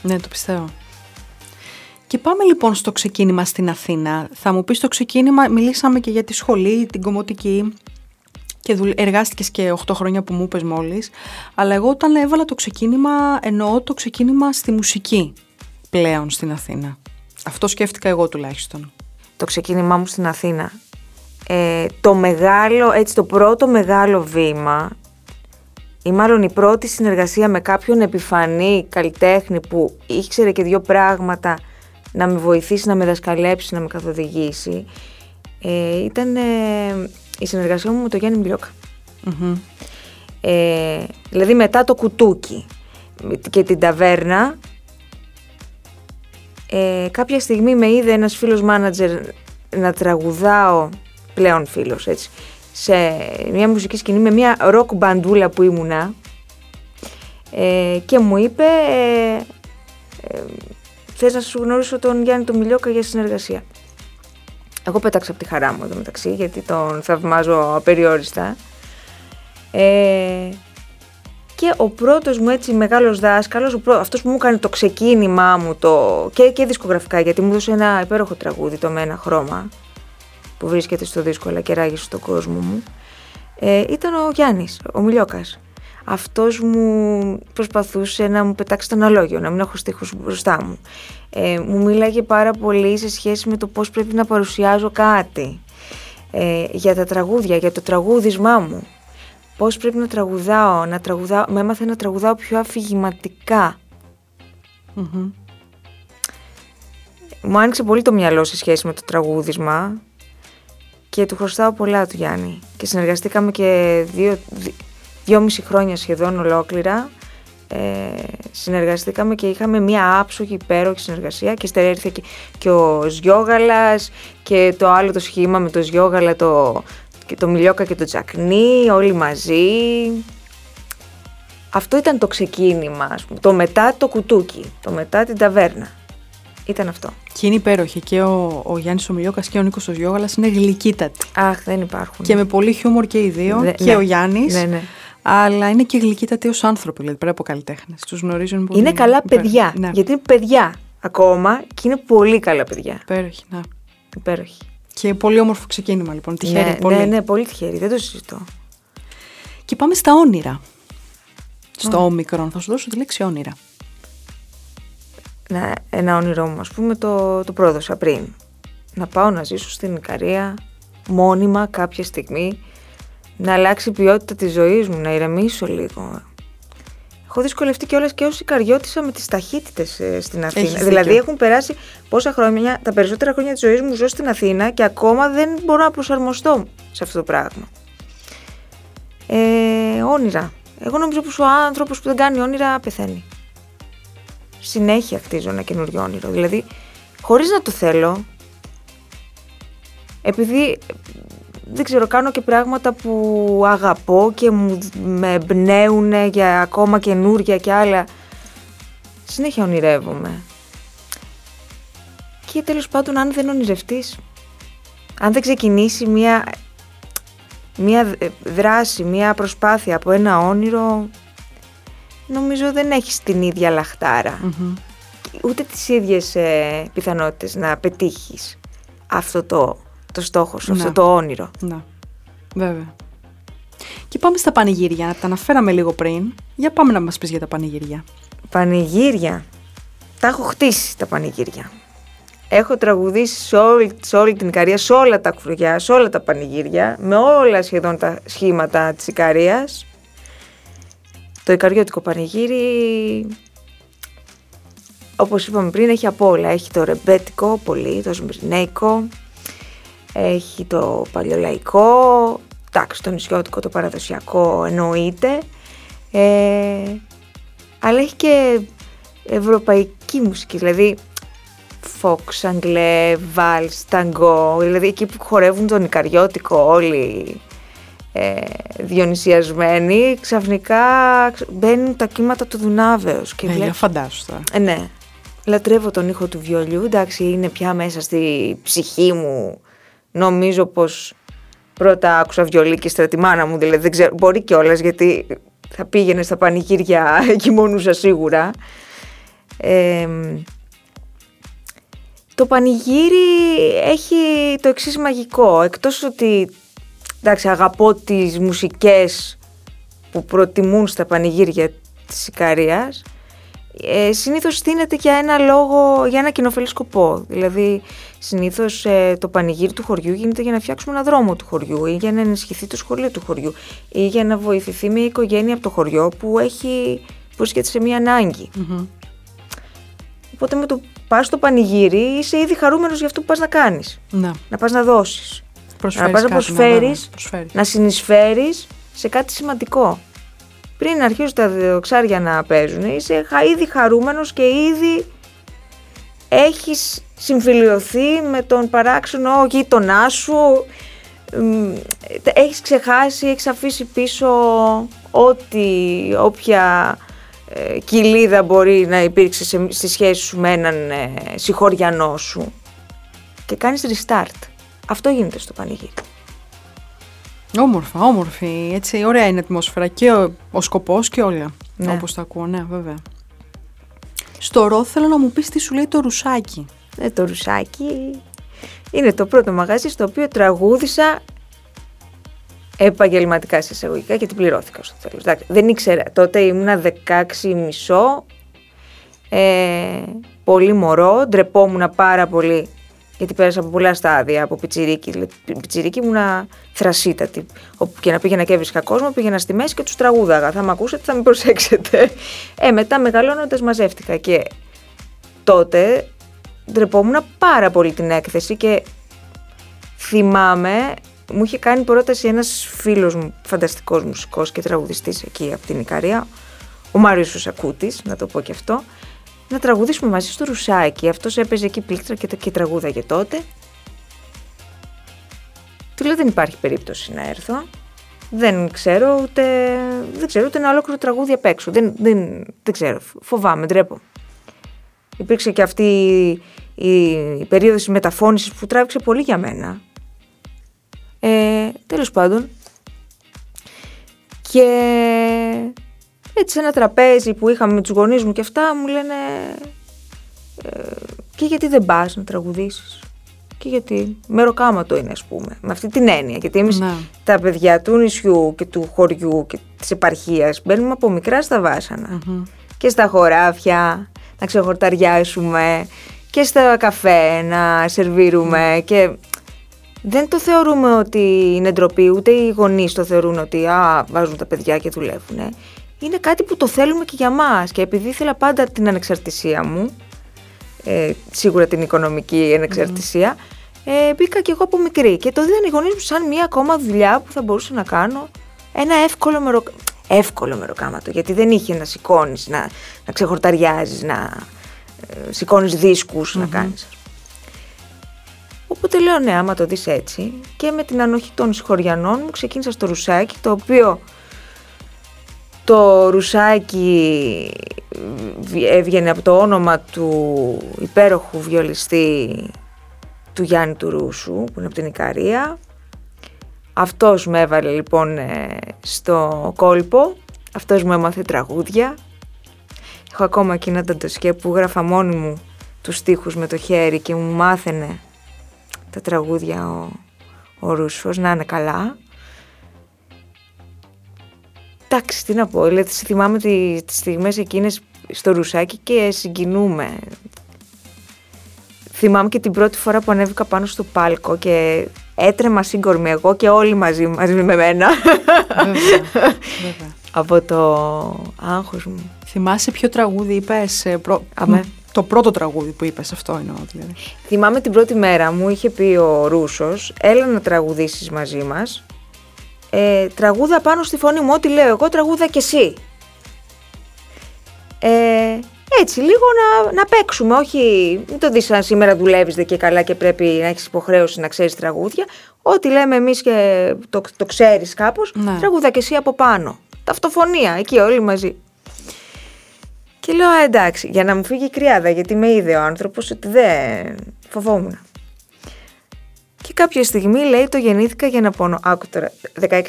Ναι, το πιστεύω. Και πάμε λοιπόν στο ξεκίνημα στην Αθήνα. Θα μου πεις το ξεκίνημα, μιλήσαμε και για τη σχολή, την κομμωτική και εργάστηκες και 8 χρόνια που μου είπες μόλις. Αλλά εγώ όταν έβαλα το ξεκίνημα, εννοώ το ξεκίνημα στη μουσική πλέον στην Αθήνα. Αυτό σκέφτηκα εγώ τουλάχιστον. Το ξεκίνημά μου στην Αθήνα. Ε, το μεγάλο, έτσι το πρώτο μεγάλο βήμα ή μάλλον η πρώτη συνεργασία με κάποιον επιφανή καλλιτέχνη που ήξερε και δύο πράγματα να με βοηθήσει, να με δασκαλέψει, να με καθοδηγήσει ε, ήταν ε, η συνεργασία μου με τον Γιάννη Ε, δηλαδή μετά το κουτούκι και την ταβέρνα ε, κάποια στιγμή με είδε ένας φίλος μάνατζερ να τραγουδάω, πλέον φίλος έτσι, σε μια μουσική σκηνή με μια ροκ μπαντούλα που ήμουνα ε, και μου είπε ε, ε, θες να σου γνωρίσω τον Γιάννη τον Μιλιόκα για συνεργασία. Εγώ πέταξα από τη χαρά μου εδώ μεταξύ γιατί τον θαυμάζω απεριόριστα. Ε, και ο πρώτος μου έτσι μεγάλος δάσκαλος, ο πρω... αυτός που μου έκανε το ξεκίνημά μου το... και, και δισκογραφικά, γιατί μου έδωσε ένα υπέροχο τραγούδι, το με ένα χρώμα, που βρίσκεται στο δίσκο αλλά και ράγισε στον κόσμο μου, ε, ήταν ο Γιάννης, ο Μιλιόκας. Αυτός μου προσπαθούσε να μου πετάξει τον αλόγιο, να μην έχω στίχους μπροστά μου. Ε, μου μίλαγε πάρα πολύ σε σχέση με το πώς πρέπει να παρουσιάζω κάτι. Ε, για τα τραγούδια, για το τραγούδισμά μου πώς πρέπει να τραγουδάω, να τραγουδάω, με έμαθε να τραγουδάω πιο αφηγηματικα Μου άνοιξε πολύ το μυαλό σε σχέση με το τραγούδισμα και του χρωστάω πολλά του Γιάννη. Και συνεργαστήκαμε και δύο, δυόμιση χρόνια σχεδόν ολόκληρα. Ε, συνεργαστήκαμε και είχαμε μία άψογη υπέροχη συνεργασία και ύστερα και, και ο Σιώγαλας και το άλλο το σχήμα με το Σιώγαλα το, και το Μιλιόκα και το Τζακνί, όλοι μαζί. Αυτό ήταν το ξεκίνημα, ας πούμε. το μετά το κουτούκι, το μετά την ταβέρνα. Ήταν αυτό. Και είναι υπέροχη και ο, ο Γιάννης ο Μιλιόκας και ο Νίκος ο Γιώγαλας είναι γλυκύτατοι. Αχ, δεν υπάρχουν. Και με πολύ χιούμορ και οι δύο, και ναι. ο Γιάννης. Ναι, ναι. Αλλά είναι και γλυκύτατοι ως άνθρωποι, δηλαδή πρέπει από καλλιτέχνες. Τους γνωρίζουν πολύ. Είναι καλά παιδιά. Ναι. Γιατί είναι παιδιά ακόμα και είναι πολύ καλά παιδιά. Υπέροχη, ναι. Υπέροχη. Και πολύ όμορφο ξεκίνημα λοιπόν. Τυχερή ναι, πολύ. Ναι, ναι, πολύ τυχερή. Δεν το συζητώ. Και πάμε στα όνειρα. Στο όμικρον. Θα σου δώσω τη λέξη όνειρα. Ναι, ένα όνειρό μου, ας πούμε, το, το πρόδωσα πριν. Να πάω να ζήσω στην Ικαρία μόνιμα κάποια στιγμή, να αλλάξει η ποιότητα της ζωής μου, να ηρεμήσω λίγο, Έχω δυσκολευτεί κιόλας και ω Ικαριώτησα με τις ταχύτητες ε, στην Αθήνα. Έχεις δηλαδή δίκιο. έχουν περάσει πόσα χρόνια, τα περισσότερα χρόνια της ζωής μου ζω στην Αθήνα και ακόμα δεν μπορώ να προσαρμοστώ σε αυτό το πράγμα. Ε, όνειρα. Εγώ νομίζω πως ο άνθρωπος που δεν κάνει όνειρα πεθαίνει. Συνέχεια χτίζω ένα καινούριο όνειρο. Δηλαδή, χωρίς να το θέλω, επειδή δεν ξέρω, κάνω και πράγματα που αγαπώ και μου με εμπνέουν για ακόμα καινούρια και άλλα. Συνέχεια ονειρεύομαι. Και τέλος πάντων αν δεν ονειρευτείς, αν δεν ξεκινήσει μια, μια δράση, μια προσπάθεια από ένα όνειρο, νομίζω δεν έχεις την ίδια Ούτε τις ίδιες ε, πιθανότητες να πετύχεις αυτό το το στόχο σου, αυτό το όνειρο. Ναι, βέβαια. Και πάμε στα πανηγύρια, τα αναφέραμε λίγο πριν. Για πάμε να μας πεις για τα πανηγύρια. Πανηγύρια. Τα έχω χτίσει τα πανηγύρια. Έχω τραγουδήσει σε όλη, σε όλη την Ικαρία, σε όλα τα χωριά, σε όλα τα πανηγύρια, με όλα σχεδόν τα σχήματα της Ικαρίας. Το Ικαριώτικο πανηγύρι, όπως είπαμε πριν, έχει από όλα. Έχει το ρεμπέτικο πολύ, το σμπρινέικο, έχει το παλιολαϊκό, εντάξει το νησιώτικο, το παραδοσιακό εννοείται, ε, αλλά έχει και ευρωπαϊκή μουσική, δηλαδή Fox, Αγγλέ, Vals, Tango, δηλαδή εκεί που χορεύουν τον Ικαριώτικο όλοι ε, διονυσιασμένοι, ξαφνικά μπαίνουν τα κύματα του Δουνάβεως. Και ε, για φαντάσου τώρα. Ε, ναι. Λατρεύω τον ήχο του βιολιού, εντάξει είναι πια μέσα στη ψυχή μου νομίζω πως πρώτα άκουσα βιολί και στρατημάνα μου, δηλαδή δεν ξέρω, μπορεί κιόλας γιατί θα πήγαινε στα πανηγύρια κοιμώνουσα σίγουρα. το πανηγύρι έχει το εξής μαγικό, εκτός ότι εντάξει, αγαπώ τις μουσικές που προτιμούν στα πανηγύρια της Ικαρίας, ε, συνήθως στείνεται για ένα λόγο, για ένα κοινοφελή σκοπό. Δηλαδή, συνήθως ε, το πανηγύρι του χωριού γίνεται για να φτιάξουμε ένα δρόμο του χωριού ή για να ενισχυθεί το σχολείο του χωριού ή για να βοηθηθεί μια οικογένεια από το χωριό που έχει που βρίσκεται σε μια αναγκη Οπότε με το πας στο πανηγύρι είσαι ήδη χαρούμενος για αυτό που πας να κάνεις. Να, να πας να δώσεις. Προσφέρεις να πας να προσφέρεις, προσφέρεις, να συνεισφέρεις σε κάτι σημαντικό πριν αρχίσουν τα διοξάρια να παίζουν, είσαι ήδη χαρούμενος και ήδη έχεις συμφιλειωθεί με τον παράξενο γείτονά σου, έχεις ξεχάσει, έχεις αφήσει πίσω ό,τι, όποια ε, κοιλίδα μπορεί να υπήρξε σε, στη σχέση σου με έναν ε, συγχωριανό σου και κάνεις restart. Αυτό γίνεται στο πανηγύρι. Όμορφα, όμορφη. Έτσι, ωραία είναι η ατμόσφαιρα και ο, ο σκοπός και όλα. Ναι. Όπως τα ακούω, ναι, βέβαια. Στο ρο θέλω να μου πεις τι σου λέει το ρουσάκι. Ε, το ρουσάκι είναι το πρώτο μαγαζί στο οποίο τραγούδισα επαγγελματικά σε εισαγωγικά και την πληρώθηκα στο τέλος. Εντάξει, δεν ήξερα. Τότε ήμουνα 16 μισό, ε, πολύ μωρό, ντρεπόμουν πάρα πολύ γιατί πέρασα από πολλά στάδια, από πιτσιρίκι. Δηλαδή, πιτσιρίκι ήμουνα θρασύτατη. Όπου και να πήγαινα και έβρισκα κόσμο, πήγαινα στη μέση και τους τραγούδαγα. Θα με ακούσετε, θα με προσέξετε. Ε, μετά μεγαλώνοντας μαζεύτηκα και τότε ντρεπόμουν πάρα πολύ την έκθεση και θυμάμαι, μου είχε κάνει πρόταση ένας φίλος μου, φανταστικός μουσικός και τραγουδιστής εκεί από την Ικαρία, ο Μάριος Σακούτης, να το πω και αυτό, να τραγουδήσουμε μαζί στο Ρουσάκι. Αυτός έπαιζε εκεί πλήκτρα και, και τραγούδαγε τότε. Του λέω δεν υπάρχει περίπτωση να έρθω. Δεν ξέρω ούτε, δεν ξέρω ούτε ένα ολόκληρο τραγούδι απ' έξω. Δεν, δεν, δεν ξέρω. Φοβάμαι, ντρέπω. Υπήρξε και αυτή η, η περίοδος της μεταφώνησης που τράβηξε πολύ για μένα. Ε, τέλος πάντων. Και έτσι σε ένα τραπέζι που είχαμε με τους γονείς μου και αυτά μου λένε ε, και γιατί δεν πας να τραγουδήσεις; Και γιατί; Μεροκάματο είναι ας πούμε, με αυτή την έννοια. Γιατί εμείς Ναι. τα παιδιά του νησιού και του χωριού και της επαρχίας μπαίνουμε από μικρά στα βασανα Και στα χωράφια να ξεχορταριάσουμε και στα καφέ να σερβίρουμε και δεν το θεωρούμε ότι είναι ντροπή, ούτε οι γονείς το θεωρούν ότι α, βάζουν τα παιδιά και δουλεύουν. Είναι κάτι που το θέλουμε και για μας. Και επειδή ήθελα πάντα την ανεξαρτησία μου, ε, σίγουρα την οικονομική ανεξαρτησία, ε, μπήκα και εγώ από μικρή. Και το είδαν οι γονείς μου σαν μια ακόμα δουλειά που θα μπορούσα να κάνω ένα εύκολο μερο... εύκολο μεροκάματο, γιατί δεν είχε να σηκώνεις, να, να ξεχορταριάζεις, να ε, σηκώνεις δίσκους, να κάνεις. Οπότε λέω ναι, άμα το δεις έτσι και με την ανοχή των συγχωριανών μου ξεκίνησα στο ρουσάκι, το οποίο το ρουσάκι έβγαινε από το όνομα του υπέροχου βιολιστή του Γιάννη του Ρούσου, που είναι από την Ικαρία. Αυτός με έβαλε λοιπόν ε, στο κόλπο, αυτός μου έμαθε τραγούδια. Έχω ακόμα εκείνα τα ντοσιέ που γράφα μόνη μου τους στίχους με το χέρι και μου μάθαινε τα τραγούδια ο, ο Ρούσος, να είναι καλά. Εντάξει, τι να πω, δηλαδή, θυμάμαι τι- τις στιγμές εκείνες στο ρουσάκι και συγκινούμε. Θυμάμαι και την πρώτη φορά που ανέβηκα πάνω στο πάλκο και έτρεμα σύγκορμη εγώ και όλοι μαζί, μαζί με μένα βέβαια, βέβαια. από το άγχος μου. Θυμάσαι ποιο τραγούδι είπες, ε, προ- Αμέ. το πρώτο τραγούδι που είπες, αυτό εννοώ δηλαδή. Θυμάμαι την πρώτη μέρα μου είχε πει ο Ρούσος, έλα να τραγουδήσεις μαζί μας. Ε, τραγούδα πάνω στη φωνή μου, ό,τι λέω εγώ τραγούδα και εσύ. Ε, έτσι, λίγο να, να παίξουμε, όχι, μην το δεις σαν σήμερα δουλεύεις δε και καλά και πρέπει να έχεις υποχρέωση να ξέρεις τραγούδια. Ό,τι λέμε εμείς και το, το ξέρεις κάπως, Ναι. τραγούδα και εσύ από πάνω. Ταυτοφωνία, εκεί όλοι μαζί. Και λέω, «Α, εντάξει, για να μου φύγει η κρυάδα, γιατί με είδε ο άνθρωπος ότι δεν φοβόμουν. Και κάποια στιγμή λέει το γεννήθηκα για να πονώ. Άκου τώρα, 16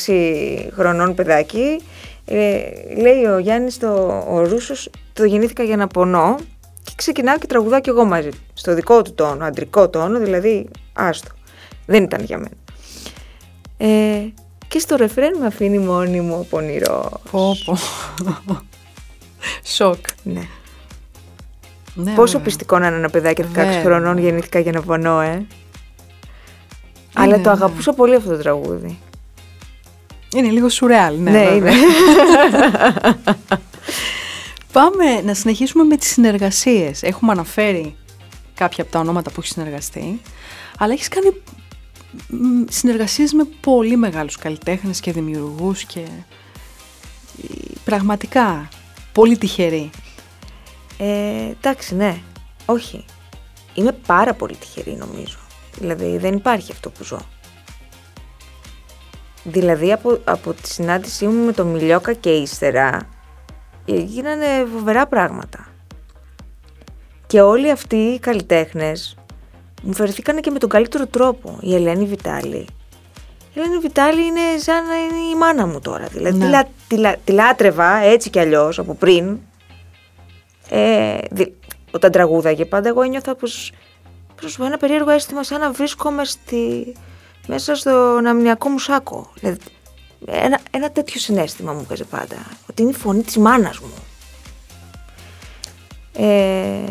χρονών παιδάκι. Ε, λέει ο Γιάννης, το, ο Ρούσος, το γεννήθηκα για να πονώ. Και ξεκινάω και τραγουδάω κι εγώ μαζί. του. Στο δικό του τόνο, αντρικό τόνο, δηλαδή άστο. Δεν ήταν για μένα. Ε, και στο ρεφρέν με αφήνει μόνη μου ο πονηρός. Πω, πω. Σοκ. Ναι. Ναι, Πόσο βέβαια. πιστικό να είναι ένα παιδάκι 16 Βέβαια. χρονών γεννήθηκα για να πονώ, ε. Αλλά Είναι, το ναι. αγαπούσα πολύ αυτό το τραγούδι. Είναι λίγο σουρεάλ, ναι. Ναι, βέβαια. είναι. Πάμε να συνεχίσουμε με τις συνεργασίες. Έχουμε αναφέρει κάποια από τα ονόματα που έχει συνεργαστεί, αλλά έχεις κάνει μ, συνεργασίες με πολύ μεγάλους καλλιτέχνες και δημιουργούς και ε, πραγματικά πολύ τυχεροί. Ε, εντάξει, ναι. Όχι. Είμαι πάρα πολύ τυχερή νομίζω. Δηλαδή δεν υπάρχει αυτό που ζω. Δηλαδή από, από τη συνάντησή μου με τον Μιλιόκα και ύστερα ε, γίνανε φοβερά πράγματα. Και όλοι αυτοί οι καλλιτέχνες μου φερθήκανε και με τον καλύτερο τρόπο. Η Ελένη Βιτάλη Η Ελένη Βιτάλη είναι σαν να είναι η μάνα μου τώρα. Δηλαδή Ναι. τη, λα- τη, λα- τη λάτρευα έτσι κι αλλιώς από πριν. Ε, δη- όταν τραγούδαγε πάντα εγώ ένιωθα πως προσωπώ ένα περίεργο αίσθημα σαν να βρίσκομαι στη, μέσα στο αμνιακό μου σάκο. Δηλαδή, ένα, ένα τέτοιο συνέστημα μου βγάζει πάντα. Ότι είναι η φωνή της μάνας μου. Ε,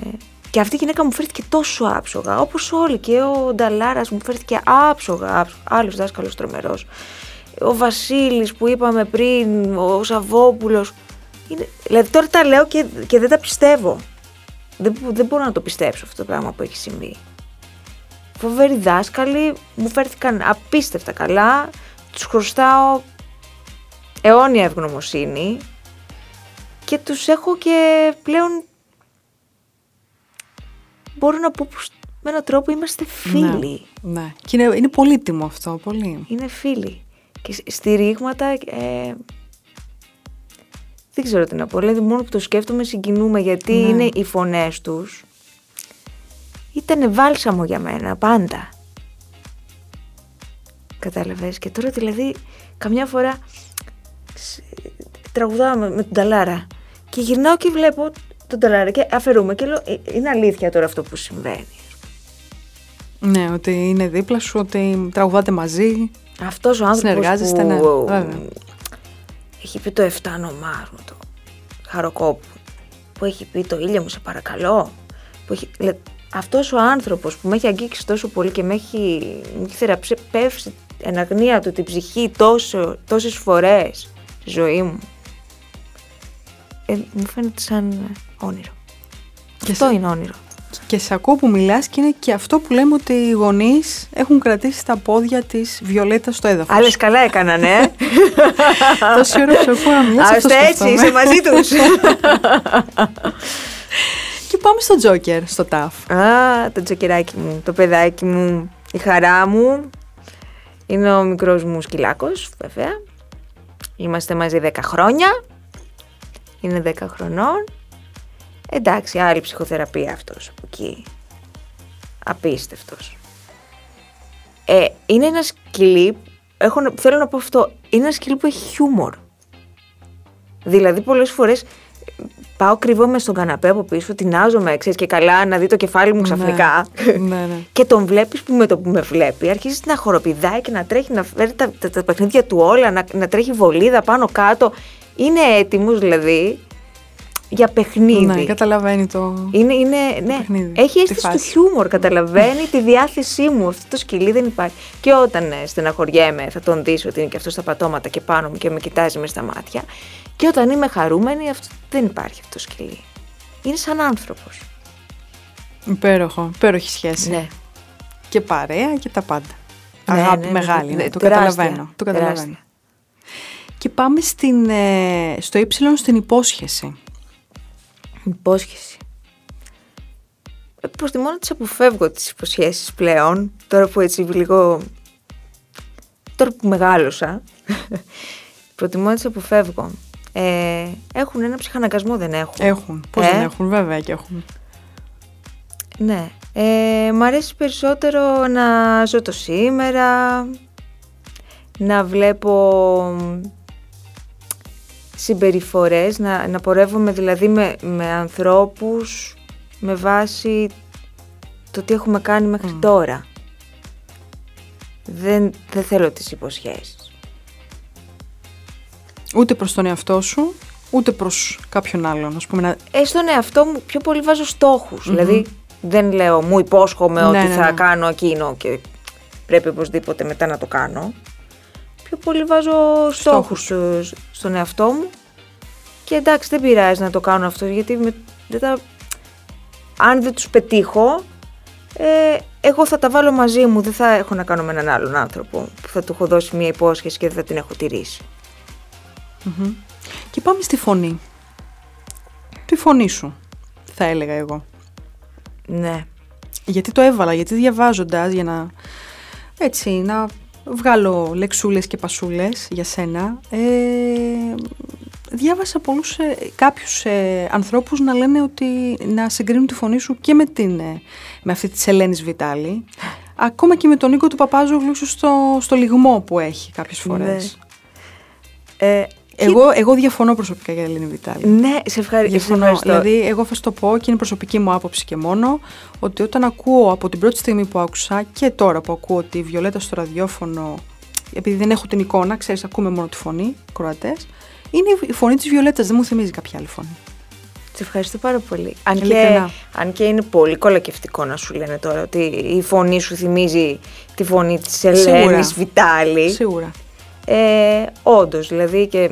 και αυτή η γυναίκα μου φέρθηκε τόσο άψογα, όπως όλοι. Και ο Νταλάρας μου φέρθηκε άψογα, άψογα. άλλος δάσκαλος τρομερός. Ο Βασίλης που είπαμε πριν, ο Σαββόπουλος. Είναι, δηλαδή τώρα τα λέω και, και δεν τα πιστεύω. Δεν, μπο- δεν μπορώ να το πιστέψω αυτό το πράγμα που έχει συμβεί. Φοβεροί δάσκαλοι, μου φέρθηκαν απίστευτα καλά. Τους χρωστάω αιώνια ευγνωμοσύνη και τους έχω και πλέον μπορώ να πω πως με έναν τρόπο είμαστε φίλοι. Ναι, ναι. Και είναι, είναι πολύτιμο αυτό, πολύ. Είναι φίλοι. Και σ- στηρίγματα ε, δεν ξέρω τι να πω. Δηλαδή μόνο που το σκέφτομαι συγκινούμε γιατί Ναι. είναι οι φωνές τους. Ήταν βάλσαμο για μένα πάντα. Κατάλαβες; Και τώρα δηλαδή καμιά φορά σ- τραγουδάω με, με τον Ταλάρα και γυρνάω και βλέπω τον Ταλάρα και αφαιρούμε και λέω «Ε, είναι αλήθεια τώρα αυτό που συμβαίνει. Ναι, ότι είναι δίπλα σου, ότι τραγουδάτε μαζί. Αυτός ο άνθρωπος Συνεργάζεστε, που ναι, βέβαια. έχει πει το 7 όνομά μου το Χαροκόπου, που έχει πει το ήλιο μου σε παρακαλώ, που έχει... λέ- αυτός ο άνθρωπος που με έχει αγγίξει τόσο πολύ και με έχει, μου έχει θεραπεύσει εν αγνία του την ψυχή τόσο, τόσες φορές στη ζωή μου, ε, μου φαίνεται σαν όνειρο. Και Αυτό σε- είναι όνειρο. Και σε ακούω που μιλάς και είναι και αυτό που λέμε ότι οι γονείς έχουν κρατήσει τα πόδια της Βιολέττα στο έδαφος. Άλλες καλά έκαναν, ε! Τόση ώρα που σε ακούω να μιλάς, αυτό Άστε έτσι, σκέφτομαι. είσαι μαζί τους. Και πάμε στο Τζόκερ, στο ΤΑΦ. Α, το τζοκεράκι μου, το παιδάκι μου, η χαρά μου. Είναι ο μικρός μου σκυλάκος, βέβαια. Είμαστε μαζί 10 χρόνια. Είναι 10 χρονών. Εντάξει, άλλη ψυχοθεραπεία αυτός από εκεί. Απίστευτος. Ε, είναι ένα σκυλί, έχω, να- θέλω να πω αυτό, είναι ένα σκυλί που έχει χιούμορ. Δηλαδή πολλές φορές ε, πάω κρυβόμαι στον καναπέ από πίσω, τεινάζομαι, ξέρεις και καλά να δει το κεφάλι μου ξαφνικά. Ναι, ναι. Και τον βλέπεις που με το που με βλέπει αρχίζει να χοροπηδάει και να τρέχει να φέρει τα, τα, τα παιχνίδια του όλα, να, να τρέχει βολίδα πάνω κάτω. Είναι έτοιμος δηλαδή για παιχνίδι. Ναι, καταλαβαίνει το... Είναι, είναι, ναι, παιχνίδι, έχει τη αίσθηση του φάση. χιούμορ, καταλαβαίνει τη διάθεσή μου. Αυτό το σκυλί δεν υπάρχει. Και όταν ε, στεναχωριέμαι, θα τον δεις ότι είναι και αυτός στα πατώματα και πάνω μου και με κοιτάζει μες στα μάτια. Και όταν είμαι χαρούμενη, αυτό, δεν υπάρχει αυτό το σκυλί. Είναι σαν άνθρωπος. Υπέροχο, υπέροχη σχέση. Ναι. Και παρέα και τα πάντα. Ναι, Αγάπη ναι, ναι, μεγάλη, ναι, ναι, το τεράστια, καταλαβαίνω. Το καταλαβαίνω. τεράστια. Και πάμε στην, ε, στο ύψιλον στην υπόσχεση. Υπόσχεση. Ε, Προτιμώ να τις αποφεύγω τις υποσχέσεις πλέον, τώρα που έτσι λίγο... Τώρα που μεγάλωσα, προτιμώ να τις αποφεύγω. Ε, έχουν ένα ψυχαναγκασμό, δεν έχουν. Έχουν. Πώς Ε; δεν έχουν, βέβαια και έχουν. Ναι. Ε, μ' αρέσει περισσότερο να ζω το σήμερα, να βλέπω συμπεριφορές, να, να πορεύομαι δηλαδή με, με ανθρώπους με βάση το τι έχουμε κάνει μέχρι τώρα. Δεν, δεν θέλω τις υποσχέσεις. Ούτε προς τον εαυτό σου, ούτε προς κάποιον άλλον. Ας πούμε, να... Ε, στον εαυτό μου πιο πολύ βάζω στόχους. Δηλαδή δεν λέω μου υπόσχομαι Ναι, ότι ναι, θα ναι. κάνω εκείνο και πρέπει οπωσδήποτε μετά να το κάνω. Πιο πολύ βάζω στόχους, ε, στον εαυτό μου και εντάξει δεν πειράζει να το κάνω αυτό γιατί με, δεν τα, αν δεν τους πετύχω ε, εγώ θα τα βάλω μαζί μου, δεν θα έχω να κάνω με έναν άλλον άνθρωπο που θα του έχω δώσει μια υπόσχεση και δεν θα την έχω τηρήσει. Και πάμε στη φωνή. Τη φωνή σου, θα έλεγα εγώ. Ναι. Γιατί το έβαλα, γιατί διαβάζοντας για να, έτσι, να βγάλω λεξούλες και πασούλες για σένα, ε, διάβασα πολλούς, ε, κάποιους ε, ανθρώπους να λένε ότι να συγκρίνουν τη φωνή σου και με, την, ε, με αυτή της Ελένης Βιτάλη, Ακόμα και με τον Νίκο του Παπάζογλου στο, στο λιγμό που έχει κάποιες φορές. Ναι. Ε, εγώ, εγώ διαφωνώ προσωπικά για Ελένη Βιτάλη. Ναι, σε, ευχαρι... Διαφωνώ. ευχαριστώ. Δηλαδή, εγώ θα σου το πω και είναι προσωπική μου άποψη και μόνο ότι όταν ακούω από την πρώτη στιγμή που άκουσα και τώρα που ακούω ότι η Βιολέτα στο ραδιόφωνο, επειδή δεν έχω την εικόνα, ξέρεις, ακούμε μόνο τη φωνή, κορατέ, είναι η φωνή της Βιολέτας, δεν μου θυμίζει κάποια άλλη φωνή. Σε ευχαριστώ πάρα πολύ. Αν και, Ειλικρινά. αν και είναι πολύ κολακευτικό να σου λένε τώρα ότι η φωνή σου θυμίζει τη φωνή της Ελένης Βιτάλη. Σίγουρα. Ε, Όντως, δηλαδή και,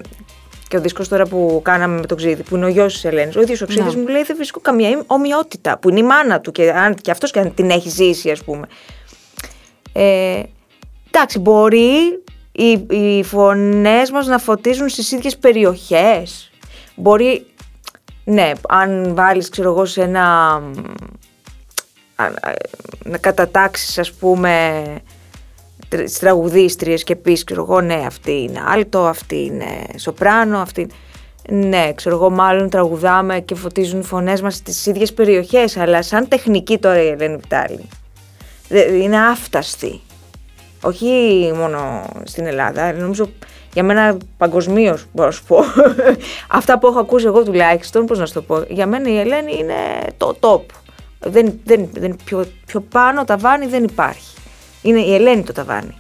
και ο δίσκος τώρα που κάναμε με τον Ξίδη, που είναι ο γιος της Ελένης, ο ίδιος ο Ξίδης Ναι. μου λέει δεν βρίσκω καμία ομοιότητα, που είναι η μάνα του και, αν, και αυτός και αν την έχει ζήσει ας πούμε. Ε, εντάξει, μπορεί οι, οι φωνές μας να φωτίζουν στις ίδιες περιοχές. Μπορεί, ναι, αν βάλεις ξέρω εγώ σε ένα... α- α- να κατατάξεις ας πούμε τρ- τις τραγουδίστριες και πεις ξέρω εγώ ναι αυτή είναι άλτο, αυτή είναι σοπράνο, αυτή ναι ξέρω εγώ μάλλον τραγουδάμε και φωτίζουν οι φωνές μας στις ίδιες περιοχές αλλά σαν τεχνική τώρα η Ελένη Βιτάλη δε- είναι άφταστη όχι μόνο στην Ελλάδα, νομίζω για μένα παγκοσμίως μπορώ να σου πω. Αυτά που έχω ακούσει εγώ τουλάχιστον, πώς να σου το πω. Για μένα η Ελένη είναι το top. Δεν, δεν, δεν, πιο, πιο πάνω ταβάνι δεν υπάρχει. Είναι η Ελένη το ταβάνι.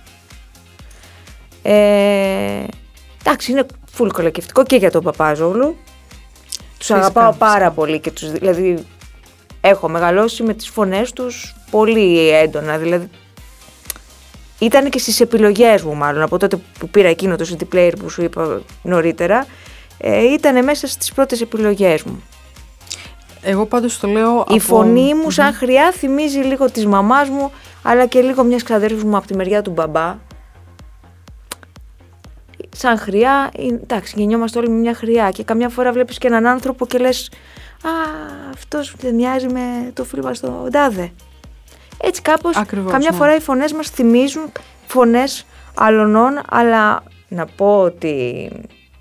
Ε, εντάξει, είναι full κολακευτικό και για τον Παπάζογλου. Τους Φυσικά, αγαπάω φυσικά. πάρα πολύ και τους, δηλαδή έχω μεγαλώσει με τις φωνές τους πολύ έντονα. Δηλαδή ήταν και στις επιλογές μου μάλλον από τότε που πήρα εκείνο το CD player που σου είπα νωρίτερα ε, ήταν μέσα στις πρώτες επιλογές μου. Εγώ πάντως το λέω Η από... φωνή μου σαν χρειά θυμίζει λίγο της μαμάς μου αλλά και λίγο μιας ξαδέρφης μου από τη μεριά του μπαμπά. Σαν χρειά, ε, εντάξει, γεννιόμαστε όλοι με μια χρειά και καμιά φορά βλέπεις και έναν άνθρωπο και λες «Α, αυτός δεν μοιάζει με το φίλο μας τον Τάδε». Έτσι κάπως, Ακριβώς, καμιά ναι. φορά οι φωνές μας θυμίζουν φωνές αλλωνών, αλλά να πω ότι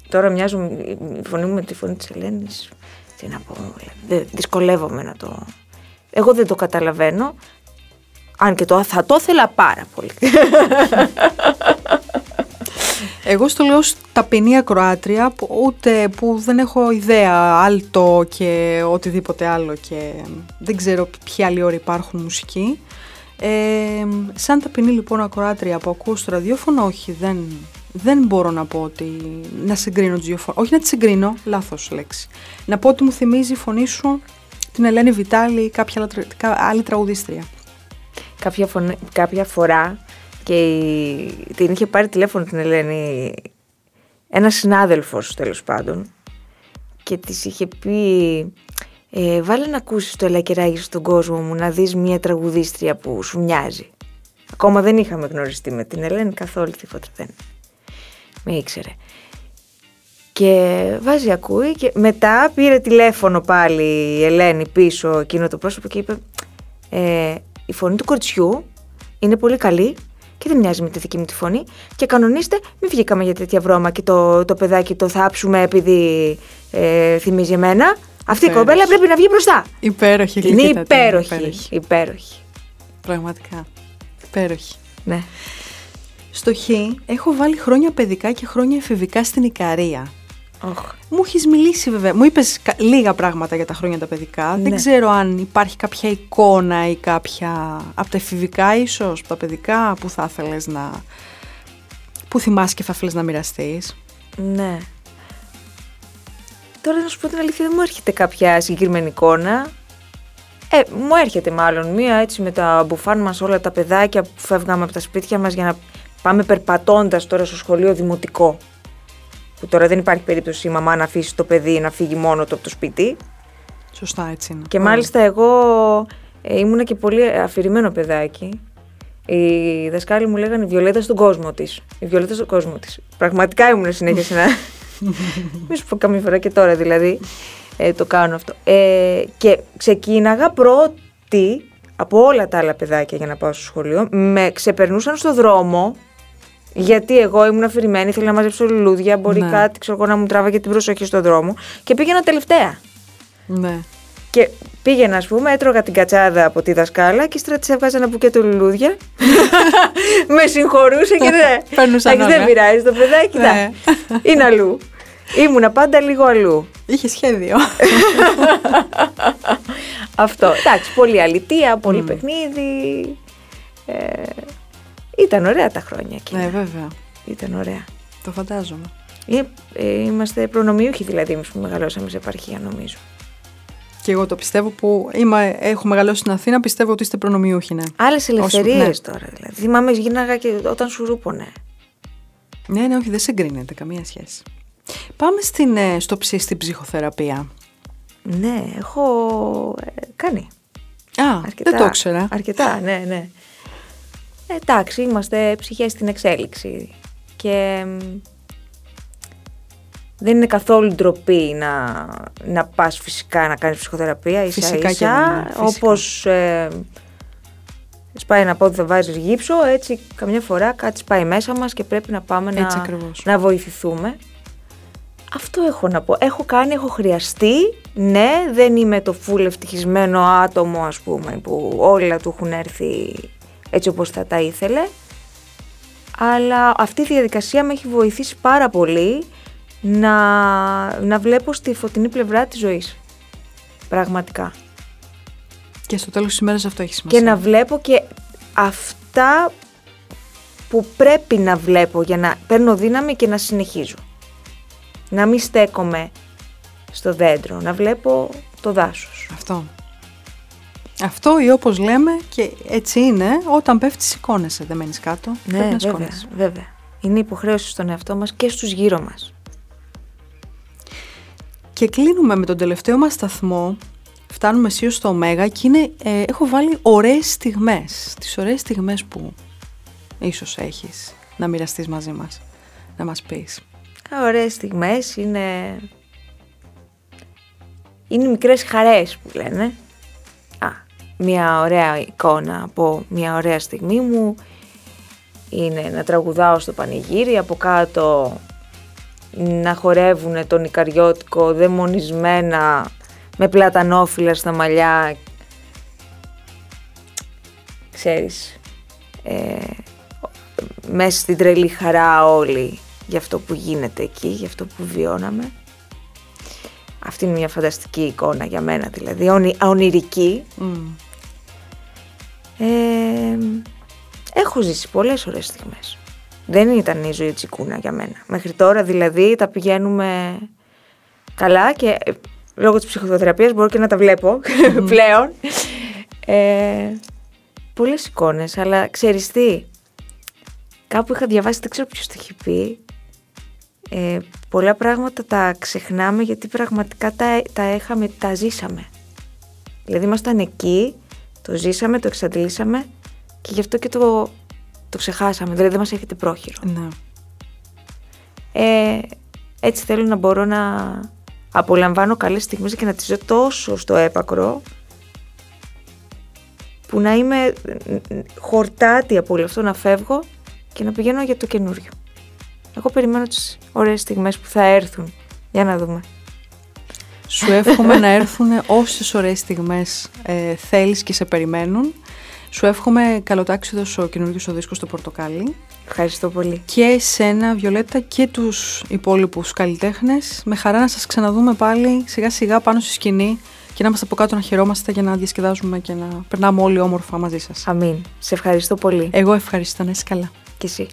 τώρα μοιάζουν η φωνή μου με τη φωνή της Ελένης. Τι να πω, δε- δυσκολεύομαι να το... Εγώ δεν το καταλαβαίνω, αν και το θα το ήθελα πάρα πολύ. Εγώ στο λέω ως ταπεινή ακροάτρια που, ούτε, που δεν έχω ιδέα άλτο και οτιδήποτε άλλο και δεν ξέρω ποιοι άλλοι όροι υπάρχουν μουσική. Ε, σαν ταπεινή λοιπόν ακροάτρια που ακούω στο ραδιόφωνο, όχι, δεν, δεν μπορώ να πω ότι να συγκρίνω τις δύο φωνές. Όχι να τις συγκρίνω, λάθος λέξη. Να πω ότι μου θυμίζει η φωνή σου την Ελένη Βιτάλη ή κάποια άλλα τρα- κα- άλλη τραγουδίστρια. Κάποια, φωνε- κάποια φορά και η- την είχε πάρει τηλέφωνο την Ελένη ένας συνάδελφος τέλος πάντων και της είχε πει ε, βάλε να ακούσεις το ελακεράκι στον κόσμο μου να δεις μια τραγουδίστρια που σου μοιάζει. Ακόμα δεν είχαμε γνωριστεί με την Ελένη καθόλου τίποτα δεν με ήξερε. Και βάζει ακούει και μετά πήρε τηλέφωνο πάλι η Ελένη πίσω εκείνο το πρόσωπο και είπε ε, η φωνή του κοριτσιού είναι πολύ καλή και δεν μοιάζει με τη δική μου τη φωνή και κανονίστε μην βγήκαμε για τέτοια βρώμα και το, το παιδάκι το θάψουμε επειδή ε, θυμίζει εμένα. Αυτή η Υπέροχη. κοπέλα πρέπει να βγει μπροστά. Υπέροχη Είναι γλυκύτατη, υπέροχη. υπέροχη. Υπέροχη. Πραγματικά. Υπέροχη. Ναι. Στο Χ έχω βάλει χρόνια παιδικά και χρόνια εφηβικά στην Ικαρία. Οχ. Μου έχεις μιλήσει βέβαια. Μου είπες λίγα πράγματα για τα χρόνια τα παιδικά. Δεν Ναι. ξέρω αν υπάρχει κάποια εικόνα ή κάποια. από τα εφηβικά, ίσως, από τα παιδικά, που θα ήθελες να. που θυμάσαι και θα ήθελες να μοιραστείς. Ναι. Τώρα να σου πω την αλήθεια δεν μου έρχεται κάποια συγκεκριμένη εικόνα. Ε, μου έρχεται μάλλον μία έτσι με τα μπουφάν μας όλα τα παιδάκια που φεύγαμε από τα σπίτια μας για να πάμε περπατώντας τώρα στο σχολείο δημοτικό. Που τώρα δεν υπάρχει περίπτωση η μαμά να αφήσει το παιδί να φύγει μόνο του από το σπίτι. Σωστά, έτσι είναι. Και μάλιστα εγώ ε, ήμουνα και πολύ αφηρημένο παιδάκι. Οι δασκάλοι μου λέγανε η Βιολέτα στον κόσμο της. Η Βιολέτα στον κόσμο της. Πραγματικά ήμουν συνέχεια σε ένα. Μη σου πω καμία φορά και τώρα δηλαδή. Ε, το κάνω αυτό. Ε, και ξεκίναγα πρώτη από όλα τα άλλα παιδάκια για να πάω στο σχολείο. Με ξεπερνούσαν στο δρόμο. Γιατί εγώ ήμουν αφηρημένη, ήθελα να μαζέψω λουλούδια. Μπορεί Ναι. κάτι ξέρω εγώ, να μου τράβαγε την προσοχή στον δρόμο. Και πήγαινα τελευταία. Ναι. Και Και πήγαινα, ας πούμε, έτρωγα την κατσάδα από τη δασκάλα και ύστερα τη έβγαζα ένα μπουκέτο λουλούδια. με συγχωρούσε και δεν. Παίρνουσα Εντάξει, δεν νόμια. πειράζει το παιδάκι. Ναι. Ναι. Είναι αλλού. Ήμουνα πάντα λίγο αλλού. Είχε σχέδιο. Αυτό. Εντάξει, πολύ αλητία, πολύ παιχνίδι. Ε, ήταν ωραία τα χρόνια εκείνα. ναι, βέβαια. Ήταν ωραία. Το φαντάζομαι. Ε, ε, είμαστε προνομιούχοι δηλαδή εμείς που μεγαλώσαμε σε επαρχία νομίζω. Και εγώ το πιστεύω που είμαι, έχω μεγαλώσει στην Αθήνα, πιστεύω ότι είστε προνομιούχοι, ναι. Άλλες ελευθερίες ναι. τώρα δηλαδή. Θυμάμαι γίναγα και όταν σου ρούπωνε. Ναι, ναι, όχι, δεν συγκρίνεται καμία σχέση. Πάμε στην, ε, στο ψη, στην ψυχοθεραπεία. Ναι, έχω ε, κάνει. Α, δεν το ήξερα. Αρκετά, ναι, ναι. Ε, εντάξει, είμαστε ψυχές στην εξέλιξη και μ, δεν είναι καθόλου ντροπή να, να πας φυσικά να κάνεις ψυχοθεραπεία ίσα Φυσικά και ίσα, δεν είναι, φυσικά. όπως ε, σπάει ένα πόδι θα βάζεις γύψο, έτσι καμιά φορά κάτι σπάει μέσα μας και πρέπει να πάμε Έτσι να, ακριβώς. να βοηθηθούμε. Αυτό έχω να πω. Έχω κάνει, έχω χρειαστεί. Ναι, δεν είμαι το φουλ ευτυχισμένο άτομο, ας πούμε, που όλα του έχουν έρθει έτσι όπως θα τα ήθελε. Αλλά αυτή η διαδικασία με έχει βοηθήσει πάρα πολύ να, να βλέπω στη φωτεινή πλευρά της ζωής. Πραγματικά. Και στο τέλος της ημέρας αυτό έχει σημασία. Και να βλέπω και αυτά που πρέπει να βλέπω για να παίρνω δύναμη και να συνεχίζω. Να μην στέκομαι στο δέντρο, να βλέπω το δάσος. Αυτό. Αυτό ή όπως λέμε και έτσι είναι, όταν πέφτεις σηκώνεσαι, δεν μένεις κάτω. πρέπει να Ναι, βέβαια, σηκώνεσαι. βέβαια. Είναι υποχρέωση στον εαυτό μας και στους γύρω μας. Και κλείνουμε με τον τελευταίο μας σταθμό. Φτάνουμε αισίως στο Ωμέγα και είναι, ε, έχω βάλει ωραίες στιγμές. Τις ωραίες στιγμές που ίσως έχεις να μοιραστείς μαζί μας. Να μας πεις. Α, Ωραίες στιγμές είναι... Είναι οι μικρές χαρές που λένε. Α, μια ωραία εικόνα από μια ωραία στιγμή μου είναι να τραγουδάω στο πανηγύρι, από κάτω να χορεύουν τον Ικαριώτικο δαιμονισμένα με πλατανόφυλλα στα μαλλιά. Ξέρεις, ε, μέσα στην τρελή χαρά όλοι για αυτό που γίνεται εκεί, για αυτό που βιώναμε. Αυτή είναι μια φανταστική εικόνα για μένα, δηλαδή, ονει, ονειρική. Μμ. Ε, έχω ζήσει πολλές ωραίες στιγμές. Δεν ήταν η ζωή τσικούνα για μένα. Μέχρι τώρα δηλαδή τα πηγαίνουμε καλά και ε, λόγω της ψυχοθεραπείας μπορώ και να τα βλέπω πλέον. Ε, πολλές εικόνες, αλλά ξέρεις τι, κάπου είχα διαβάσει, δεν ξέρω ποιος το έχει πει, ε, πολλά πράγματα τα ξεχνάμε γιατί πραγματικά τα, τα έχαμε, τα ζήσαμε. Δηλαδή ήμασταν εκεί, το ζήσαμε, το εξαντλήσαμε και γι' αυτό και το, το ξεχάσαμε. Δηλαδή δεν μας έρχεται πρόχειρο. Ναι. Ε, έτσι θέλω να μπορώ να απολαμβάνω καλές στιγμές και να τις ζω τόσο στο έπακρο που να είμαι χορτάτη από όλο αυτό να φεύγω και να πηγαίνω για το καινούριο. Εγώ περιμένω τις ωραίες στιγμές που θα έρθουν. Για να δούμε. Σου εύχομαι να έρθουν όσες ωραίες στιγμές ε, θέλεις και σε περιμένουν. Σου εύχομαι καλοτάξιδος ο καινούργιος ο δίσκος στο Πορτοκάλι. Ευχαριστώ πολύ. Και εσένα, Βιολέτα, και τους υπόλοιπους καλλιτέχνες. Με χαρά να σας ξαναδούμε πάλι σιγά σιγά πάνω στη σκηνή και να είμαστε από κάτω να χαιρόμαστε για να διασκεδάζουμε και να περνάμε όλοι όμορφα μαζί σας. Αμήν. Σε ευχαριστώ πολύ. Εγώ ευχαριστώ, να είσαι καλά. Και εσύ.